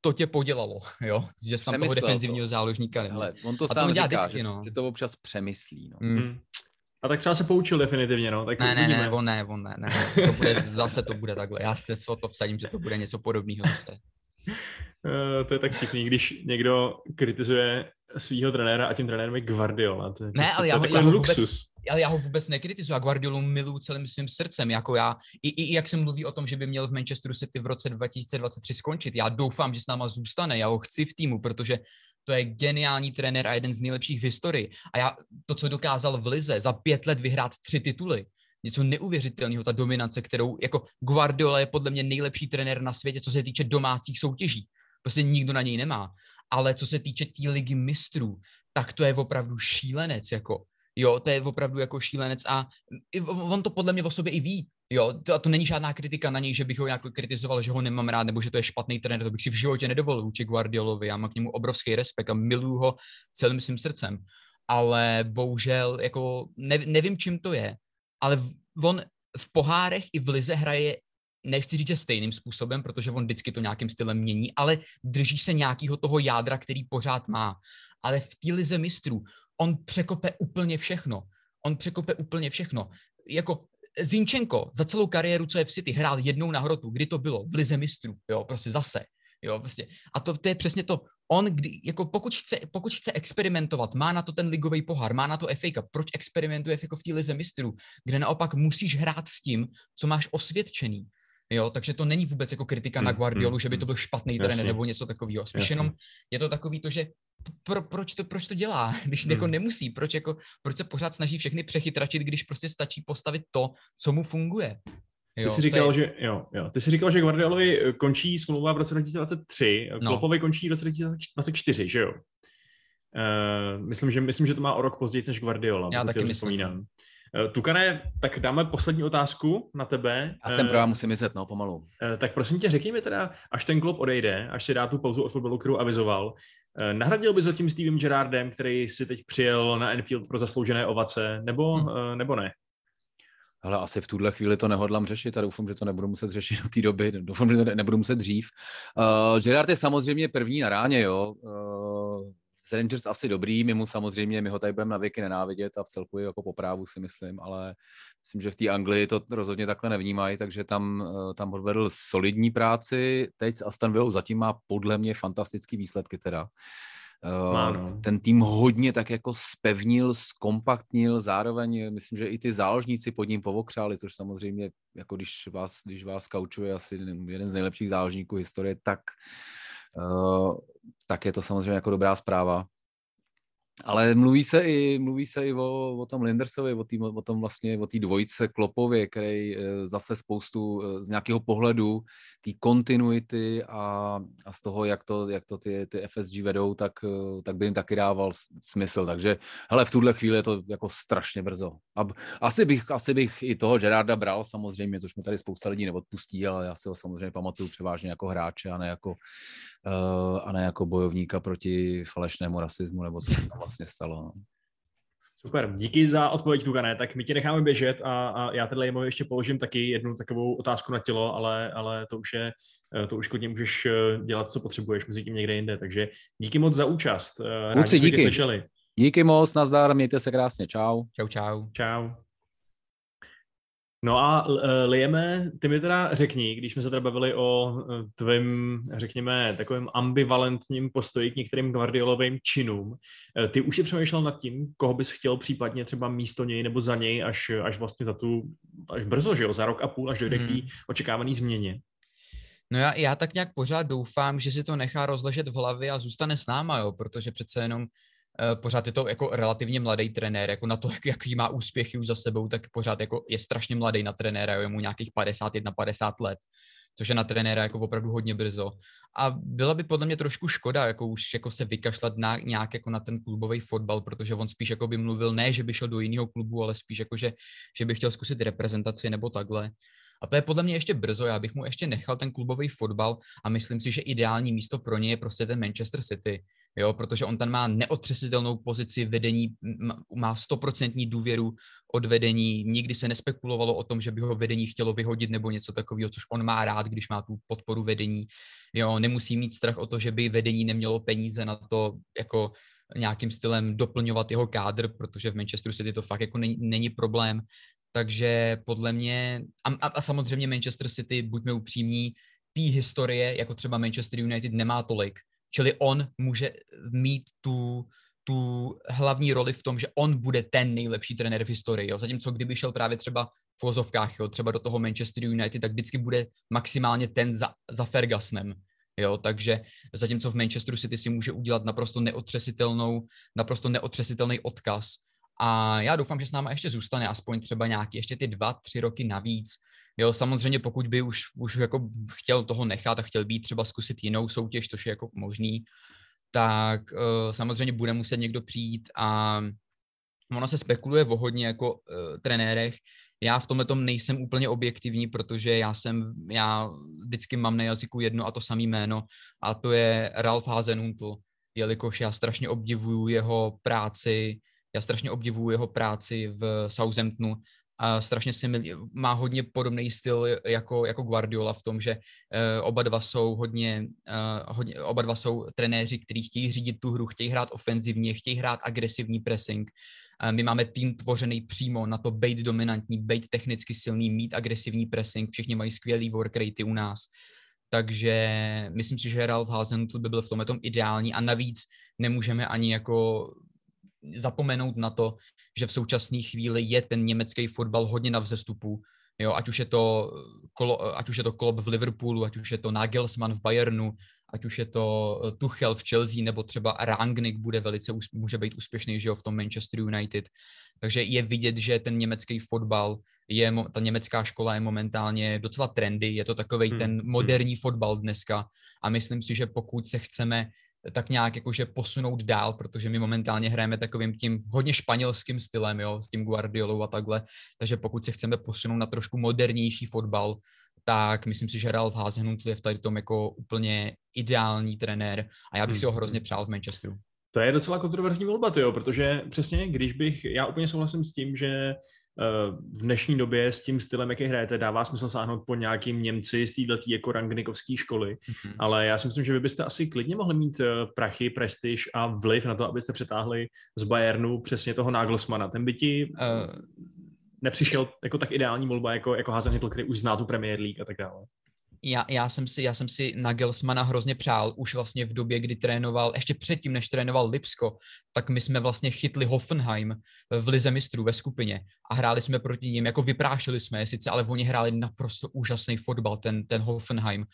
to tě podělalo, jo, že jsi tam toho defenzivního to. záložníka neměl. Hele, on to a sám to říká, vždycky, že, no. že to občas přemyslí, no. Mm. A tak třeba se poučil definitivně, no. Tak ne, ne, ne, on ne, on ne, ne. To bude, zase to bude takhle. Já se v to vsadím, že to bude něco podobného zase. Eh, to je tak vtipný, když někdo kritizuje svého trenéra a tím trenérem je Guardiola. To je ne, prostě, ale já ho, já, ho vůbec, luxus. ale já ho vůbec nekritizuji. Já Guardiolu miluji celým svým srdcem. Jako já, i, i, i, jak se mluví o tom, že by měl v Manchesteru City v roce 2023 skončit. Já doufám, že s náma zůstane. Já ho chci v týmu, protože to je geniální trenér a jeden z nejlepších v historii. A já to, co dokázal v Lize, za pět let vyhrát tři tituly, něco neuvěřitelného, ta dominace, kterou jako Guardiola je podle mě nejlepší trenér na světě, co se týče domácích soutěží. Prostě nikdo na něj nemá. Ale co se týče té tý ligy mistrů, tak to je opravdu šílenec, jako. Jo, to je opravdu jako šílenec a on to podle mě o sobě i ví. Jo, to, a to není žádná kritika na něj, že bych ho nějak kritizoval, že ho nemám rád, nebo že to je špatný trenér, to bych si v životě nedovolil vůči Guardiolovi, já mám k němu obrovský respekt a miluju ho celým svým srdcem. Ale bohužel, jako ne, nevím, čím to je, ale on v pohárech i v lize hraje nechci říct, že stejným způsobem, protože on vždycky to nějakým stylem mění, ale drží se nějakého toho jádra, který pořád má. Ale v té lize mistrů on překope úplně všechno. On překope úplně všechno. Jako Zinčenko za celou kariéru, co je v City, hrál jednou na hrotu. Kdy to bylo? V lize mistrů. Jo, prostě zase. Jo, prostě. A to, to je přesně to. On, kdy, jako pokud chce, pokud chce experimentovat, má na to ten ligový pohár, má na to FA Cup, proč experimentuje jako v té lize mistrů, kde naopak musíš hrát s tím, co máš osvědčený. Jo, takže to není vůbec jako kritika hmm, na Guardiolu, hmm, že by to byl špatný trenér nebo něco takového. Spíš jenom je to takový to, že pro, proč, to, proč to dělá, když jako hmm. jako nemusí, proč, jako, proč se pořád snaží všechny přechytračit, když prostě stačí postavit to, co mu funguje. Jo, ty jsi říkal, je... že, jo, jo. Ty jsi říkal, že Guardiolovi eh, končí smlouva v roce 2023, no. Klopovi končí v roce 2024, že jo? Uh, myslím, že, myslím, že to má o rok později než Guardiola. Já taky myslím. Vzpomínám. Uh, Tukane, tak dáme poslední otázku na tebe. Já jsem uh, právě musím myslet, no, pomalu. Uh, tak prosím tě, řekni mi teda, až ten klub odejde, až si dá tu pauzu od fotbalu, kterou avizoval, Eh, nahradil by zatím Stevem Gerardem, který si teď přijel na Enfield pro zasloužené ovace, nebo, hmm. nebo ne? Ale asi v tuhle chvíli to nehodlám řešit a doufám, že to nebudu muset řešit do té doby. Doufám, že to nebudu muset dřív. Uh, Gerard je samozřejmě první na ráně, jo. Uh, Rangers asi dobrý, my mu samozřejmě, my ho tady budeme na věky nenávidět a v celku jako po právu si myslím, ale myslím, že v té Anglii to rozhodně takhle nevnímají, takže tam, eh, tam odvedl solidní práci. Teď s Aston Villa zatím má podle mě fantastický výsledky teda. Uh, ten tým hodně tak jako spevnil, zkompaktnil, zároveň myslím, že i ty záložníci pod ním povokřáli, což samozřejmě, jako když vás, když vás kaučuje asi jeden z nejlepších záložníků historie, tak uh, tak je to samozřejmě jako dobrá zpráva. Ale mluví se i, mluví se i o, o tom Lindersovi, o, tý, o tom vlastně, o té dvojice Klopově, který eh, zase spoustu eh, z nějakého pohledu té kontinuity a, a z toho, jak to, jak to ty, ty FSG vedou, tak, eh, tak by jim taky dával smysl. Takže hele, v tuhle chvíli je to jako strašně brzo. A, asi, bych, asi bych i toho Gerarda bral samozřejmě, což mi tady spousta lidí neodpustí, ale já si ho samozřejmě pamatuju převážně jako hráče a ne jako, a ne jako bojovníka proti falešnému rasismu, nebo co se tam vlastně stalo. No. Super, díky za odpověď, Tugané. Tak my ti necháme běžet a, a já tady ještě položím taky jednu takovou otázku na tělo, ale, ale to už je, eh, to už klidně můžeš eh, dělat, co potřebuješ, mezi tím někde jinde. Takže díky moc za účast. Rádi díky. Slyšeli. Díky moc, nazdar, mějte se krásně, čau. Čau, čau. Čau. No a uh, Lieme, ty mi teda řekni, když jsme se teda bavili o uh, tvém, řekněme, takovém ambivalentním postoji k některým Guardiolovým činům, uh, ty už si přemýšlel nad tím, koho bys chtěl případně třeba místo něj nebo za něj, až, až vlastně za tu, až brzo, že jo, za rok a půl, až dojde mm. k té mhm. očekávané změně. No já, já tak nějak pořád doufám, že si to nechá rozležet v hlavě a zůstane s náma, jo, protože přece jenom Eh, pořád je to jako relativně mladý trenér, jako na to, jak, jaký má úspěchy už za sebou, tak pořád jako je strašně mladý na trenéra, je mu nějakých 51-50 let, což je na trenéra jako opravdu hodně brzo. A byla by podle mě trošku škoda, jako už jako se vykašlat na, nějak jako na ten klubový fotbal, protože on spíš jako by mluvil ne, že by šel do jiného klubu, ale spíš jako, že, že by chtěl zkusit reprezentaci nebo takhle. A to je podle mě ještě brzo, já bych mu ještě nechal ten klubový fotbal a myslím si, že ideální místo pro ně je prostě ten Manchester City, jo, protože on tam má neotřesitelnou pozici vedení, má stoprocentní důvěru od vedení, nikdy se nespekulovalo o tom, že by ho vedení chtělo vyhodit nebo něco takového, což on má rád, když má tu podporu vedení, jo, nemusí mít strach o to, že by vedení nemělo peníze na to, jako nějakým stylem doplňovat jeho kádr, protože v Manchesteru City to fakt jako není, není problém. Takže podle mě, a, a, a samozřejmě Manchester City, buďme upřímní, té historie, jako třeba Manchester United, nemá tolik. Čili on může mít tu, tu hlavní roli v tom, že on bude ten nejlepší trenér v historii. Jo. Zatímco kdyby šel právě třeba v vozovkách, jo, třeba do toho Manchester United, tak vždycky bude maximálně ten za, za Fergusonem. Jo, takže zatímco v Manchesteru City si může udělat naprosto neotřesitelnou, naprosto neotřesitelný odkaz. A já doufám, že s náma ještě zůstane aspoň třeba nějaký ještě ty dva, tři roky navíc. Jo, samozřejmě pokud by už, už jako chtěl toho nechat a chtěl být třeba zkusit jinou soutěž, což je jako možný, tak uh, samozřejmě bude muset někdo přijít a ono se spekuluje o hodně jako uh, trenérech. Já v tomhle tom nejsem úplně objektivní, protože já jsem, já vždycky mám na jazyku jedno a to samé jméno a to je Ralf Hasenhuntl, jelikož já strašně obdivuju jeho práci, já strašně obdivuju jeho práci v Southamptonu a strašně si mi, má hodně podobný styl jako, jako Guardiola v tom, že uh, oba dva jsou hodně, uh, hodně, oba dva jsou trenéři, kteří chtějí řídit tu hru, chtějí hrát ofenzivně, chtějí hrát agresivní pressing. Uh, my máme tým tvořený přímo na to být dominantní, být technicky silný, mít agresivní pressing, všichni mají skvělý work rate u nás. Takže myslím si, že Ralf Hasenhüttl by byl v tomhle tom ideální a navíc nemůžeme ani jako zapomenout na to, že v současné chvíli je ten německý fotbal hodně na vzestupu. Jo, ať už je to, kolo, ať už je to Klopp v Liverpoolu, ať už je to Nagelsmann v Bayernu, ať už je to eh, Tuchel v Chelsea, nebo třeba Rangnick bude velice, může být úspěšný, že jo, v tom Manchester United. Takže je vidět, že ten německý fotbal, je, ta německá škola je momentálně docela trendy, je to takový hmm. ten hmm. moderní fotbal dneska a myslím si, že pokud se chceme tak nějak jakože posunout dál, protože my momentálně hrajeme takovým tím hodně španělským stylem, jo, s tím Guardiolou a takhle, takže pokud se chceme posunout na trošku modernější fotbal, tak myslím si, že Ralf Hasenhüttl je v tady tom jako úplně ideální trenér a já bych si ho hmm. hrozně přál v Manchesteru. To je docela kontroverzní volba, jo, protože přesně, když bych, já úplně souhlasím s tím, že v dnešní době s tím stylem, jaký hrajete, dává smysl sáhnout po nějakým Němci z této jako rangnikovské školy, mm-hmm. ale já si myslím, že vy byste asi klidně mohli mít eh, prachy, prestiž a vliv na to, abyste přetáhli z Bayernu přesně toho Nagelsmana. Ten by ti uh, nepřišel jako tak ideální volba, jako, jako Hasenhüttl, který už zná tu Premier League a tak dále já, já, jsem si, já jsem si Nagelsmana hrozně přál, už vlastně v době, kdy trénoval, ještě předtím, než trénoval Lipsko, tak my jsme vlastně chytli Hoffenheim v Lize mistrů ve skupině a hráli jsme proti ním, jako vyprášili jsme je sice, ale oni hráli naprosto úžasný fotbal, ten, ten Hoffenheim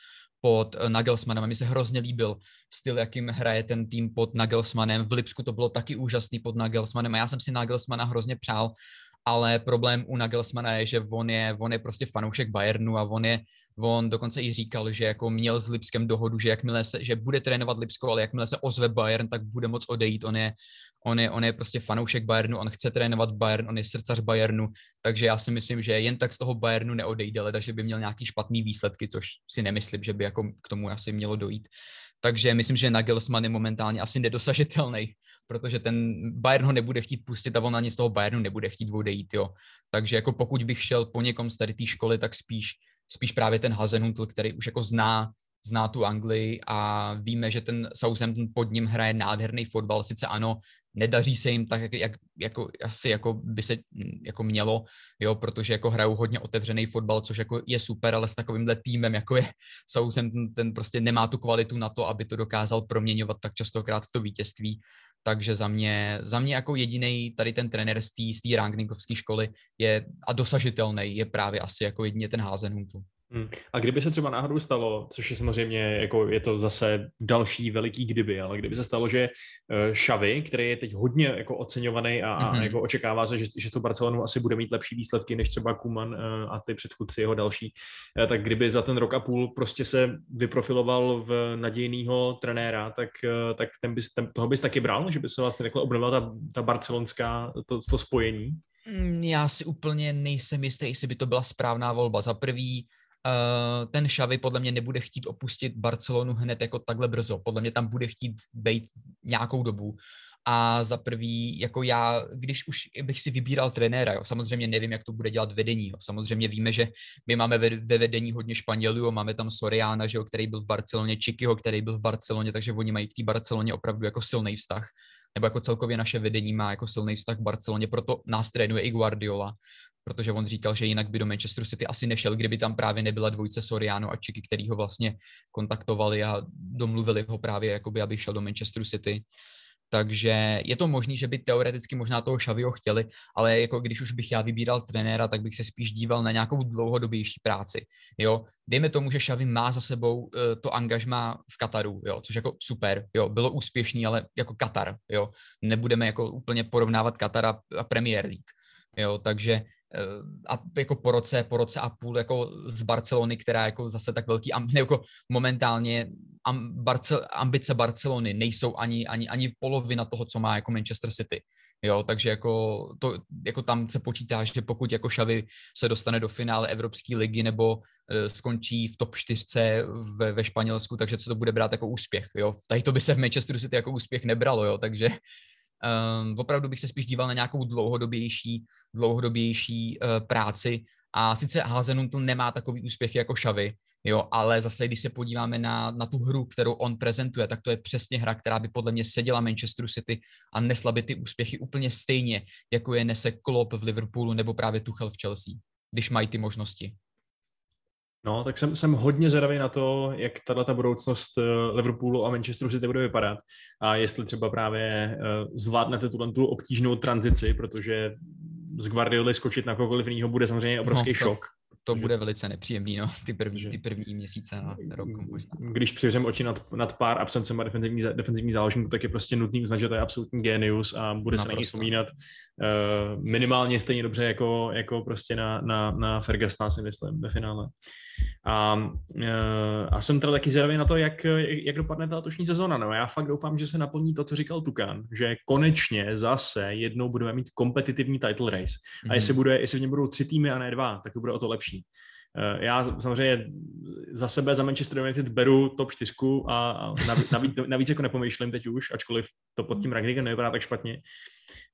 pod eh, Nagelsmanem. A mi se hrozně líbil styl, jakým hraje ten tým pod Nagelsmanem. V Lipsku to bylo taky úžasný pod Nagelsmanem a já jsem si Nagelsmana hrozně přál, ale problém u Nagelsmana je, že on je, on je prostě fanoušek Bayernu a on je, On dokonce i říkal, že jako měl s Lipskem dohodu, že jakmile se, že bude trénovat Lipsko, ale jakmile se ozve Bayern, tak bude moc odejít. On je, on je, on je prostě fanoušek Bayernu, on chce trénovat Bayern, on je srdcař Bayernu, takže já si myslím, že jen tak z toho Bayernu neodejde, leda, že by měl nějaký špatný výsledky, což si nemyslím, že by jako k tomu asi mělo dojít. Takže myslím, že Nagelsmann je momentálně asi nedosažitelný, protože ten Bayern ho nebude chtít pustit a on ani z toho Bayernu nebude chtít odejít, jo. Takže jako pokud bych šel po někom z tady té školy, tak spíš spíš právě ten Hazenhutl, který už jako zná, zná tu Anglii a víme, že ten Southampton pod ním hraje nádherný fotbal, sice ano, nedaří se jim tak, jak, jak jako, asi jako by se jako mělo, jo, protože jako hrajou hodně otevřený fotbal, což jako je super, ale s takovýmhle týmem, jako je Southampton, ten prostě nemá tu kvalitu na to, aby to dokázal proměňovat tak častokrát v to vítězství, takže za mě, za mě jako jediný tady ten trenér z té rangnickovské školy je a dosažitelný je právě asi jako jedině ten Hasenhutl. Hmm. A kdyby se třeba náhodou stalo, což je samozřejmě, jako je to zase další veliký kdyby, ale kdyby se stalo, že Šavy, eh, který je teď hodně jako oceňovaný a, mm-hmm. a jako očekává se, že, že to Barcelonu asi bude mít lepší výsledky než třeba Kuman eh, a ty předchůdci jeho další, eh, tak kdyby za ten rok a půl prostě se vyprofiloval v nadějného trenéra, tak, tak ten bys, ten, toho bys taky bral, že by se vlastně takhle obnovila ta, ta barcelonská, to, to spojení? Mm, já si úplně nejsem jistý, jestli by to byla správná volba. Za prvý, ten Xavi podle mě nebude chtít opustit Barcelonu hned jako takhle brzo. Podle mě tam bude chtít být nějakou dobu. A za prvý, jako já, když už bych si vybíral trenéra, jo, samozřejmě nevím, jak to bude dělat vedení. Jo. Samozřejmě víme, že my máme ve, ve vedení hodně Španělů, máme tam Soriana, že jo, který byl v Barceloně, Čikyho, který byl v Barceloně, takže oni mají k té Barceloně opravdu jako silný vztah. Nebo jako celkově naše vedení má jako silný vztah k Barceloně, proto nás trénuje i Guardiola protože on říkal, že jinak by do Manchesteru City asi nešel, kdyby tam právě nebyla dvojice Soriano a Čiky, který ho vlastně kontaktovali a domluvili ho právě, jakoby, aby šel do Manchesteru City. takže je to možné, že by teoreticky možná toho Šaviho chtěli, ale jako když už bych já vybíral trenéra, tak bych se spíš díval na nějakou dlouhodobější práci. Jo, dejme tomu, že Šavi má za sebou uh, to angažma v Kataru, jo, což jako super, jo, bylo úspěšný, ale jako Katar, jo, nebudeme jako úplně porovnávat Katar a, Premier League, jo, takže Eh, a jako po roce, po roce a půl jako z Barcelony, která jako zase tak velký, jako momentálně Barce, ambice Barcelony nejsou ani, ani, ani polovina toho, co má jako Manchester City. Jo, takže jako, to, jako tam se počítá, že pokud jako Xavi se dostane do finále Evropské ligy nebo uh, skončí v top 4 ve, ve Španělsku, takže co to bude brát jako úspěch. Jo, tady to by se v Manchesteru City jako úspěch nebralo, jo, takže Um, opravdu bych se spíš díval na nějakou dlouhodobější, dlouhodobější uh, práci a sice Hazenutl nemá takový úspěch jako Xavi, jo, ale zase, když se podíváme na, na tu hru, kterou on prezentuje, tak to je přesně hra, která by podle mě seděla Manchesteru City a nesla by ty úspěchy úplně stejně, jako je nese Klopp v Liverpoolu nebo právě Tuchel v Chelsea, když mají ty možnosti. No, tak jsem, jsem hodně zvědavý na to, jak tato ta budoucnost eh, Liverpoolu a Manchesteru City bude vypadat a jestli třeba právě uh, zvládnete tu, tu obtížnou tranzici, protože z Guardioli skočit na kohokoliv jiného bude samozřejmě obrovský no, to, šok to bude velice nepříjemný, no, ty první, ty první měsíce na rok možná. Když přivřem oči nad, nad pár absencem a defenzivní, defenzivní záložníků, tak je prostě nutný uznat, že to je absolutní genius a bude Naprosto. se na něj vzpomínat minimálně stejně dobře jako, jako prostě na, na, na Fergusona, si myslím, ve finále. A, uh, a jsem teda taky zvědavý na to, jak, jak dopadne ta letošní sezona. No, já fakt doufám, že se naplní to, co říkal Tukan, že konečně zase jednou budeme mít kompetitivní title race. A jestli, mhm. bude, jestli v něm budou tři týmy a ne dva, tak to bude o to lepší. Eh, já samozřejmě za sebe, za Manchester United beru top 4 a navíc, navíc jako nepomýšlím teď už, ačkoliv to pod tím Ragnikem nevypadá tak špatně.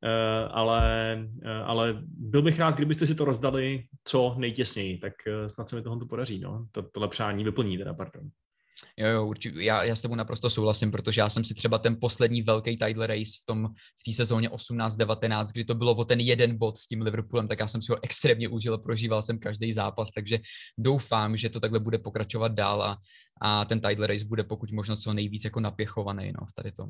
Eh, ale, eh, ale byl bych rád, kdybyste si to rozdali co nejtěsněji, tak snad se mi tohle podaří. No. To, tohle přání vyplní teda, pardon. Jo, jo, určitě. Já, já s tebou naprosto souhlasím, protože já jsem si třeba ten poslední velký title race v tom v té sezóně 18-19, kdy to bylo o ten jeden bod s tím Liverpoolem, tak já jsem si ho extrémně užil, prožíval jsem každý zápas, takže doufám, že to takhle bude pokračovat dál a, a ten title race bude pokud možno co nejvíc jako napěchovaný no, v tady tom.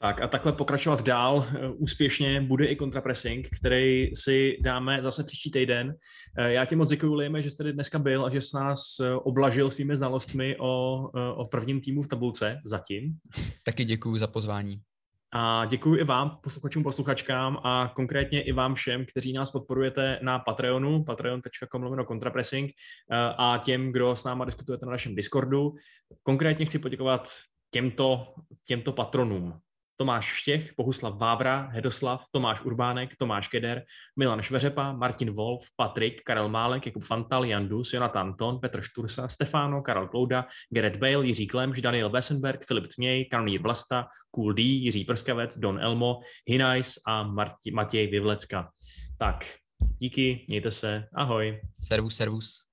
Tak a takhle pokračovat dál eh, úspěšně bude i kontrapressing, který si dáme zase příští týden. Eh, já ti moc děkuji, Lejme, že jsi tady dneska byl a že jsi nás eh, oblažil svými znalostmi o, o prvním týmu v tabulce zatím. Taky děkuji za pozvání. A děkuji i vám, posluchačům, posluchačkám a konkrétně i vám všem, kteří nás podporujete na Patreonu, patreon.com lomeno kontrapressing a těm, kdo s náma diskutujete na našem Discordu. Konkrétně chci poděkovat těmto, těmto patronům. Tomáš Štěch, Bohuslav Vávra, Hedoslav, Tomáš Urbánek, Tomáš Keder, Milan Šveřepa, Martin Wolf, Patrik, Karel Málek, Jakub Fantal, Jan Dus, Jonathan Ton, Petr Štursa, Stefano, Karel Klouda, Gerrit Bale, Jiří Klemš, Daniel Wesenberg, Filip Tměj, Karolír Vlasta, Cool D, Jiří Prskavec, Don Elmo, Hinajs a Marti, Matěj Vyvlecka. Tak, díky, mějte se, ahoj. Servus, servus.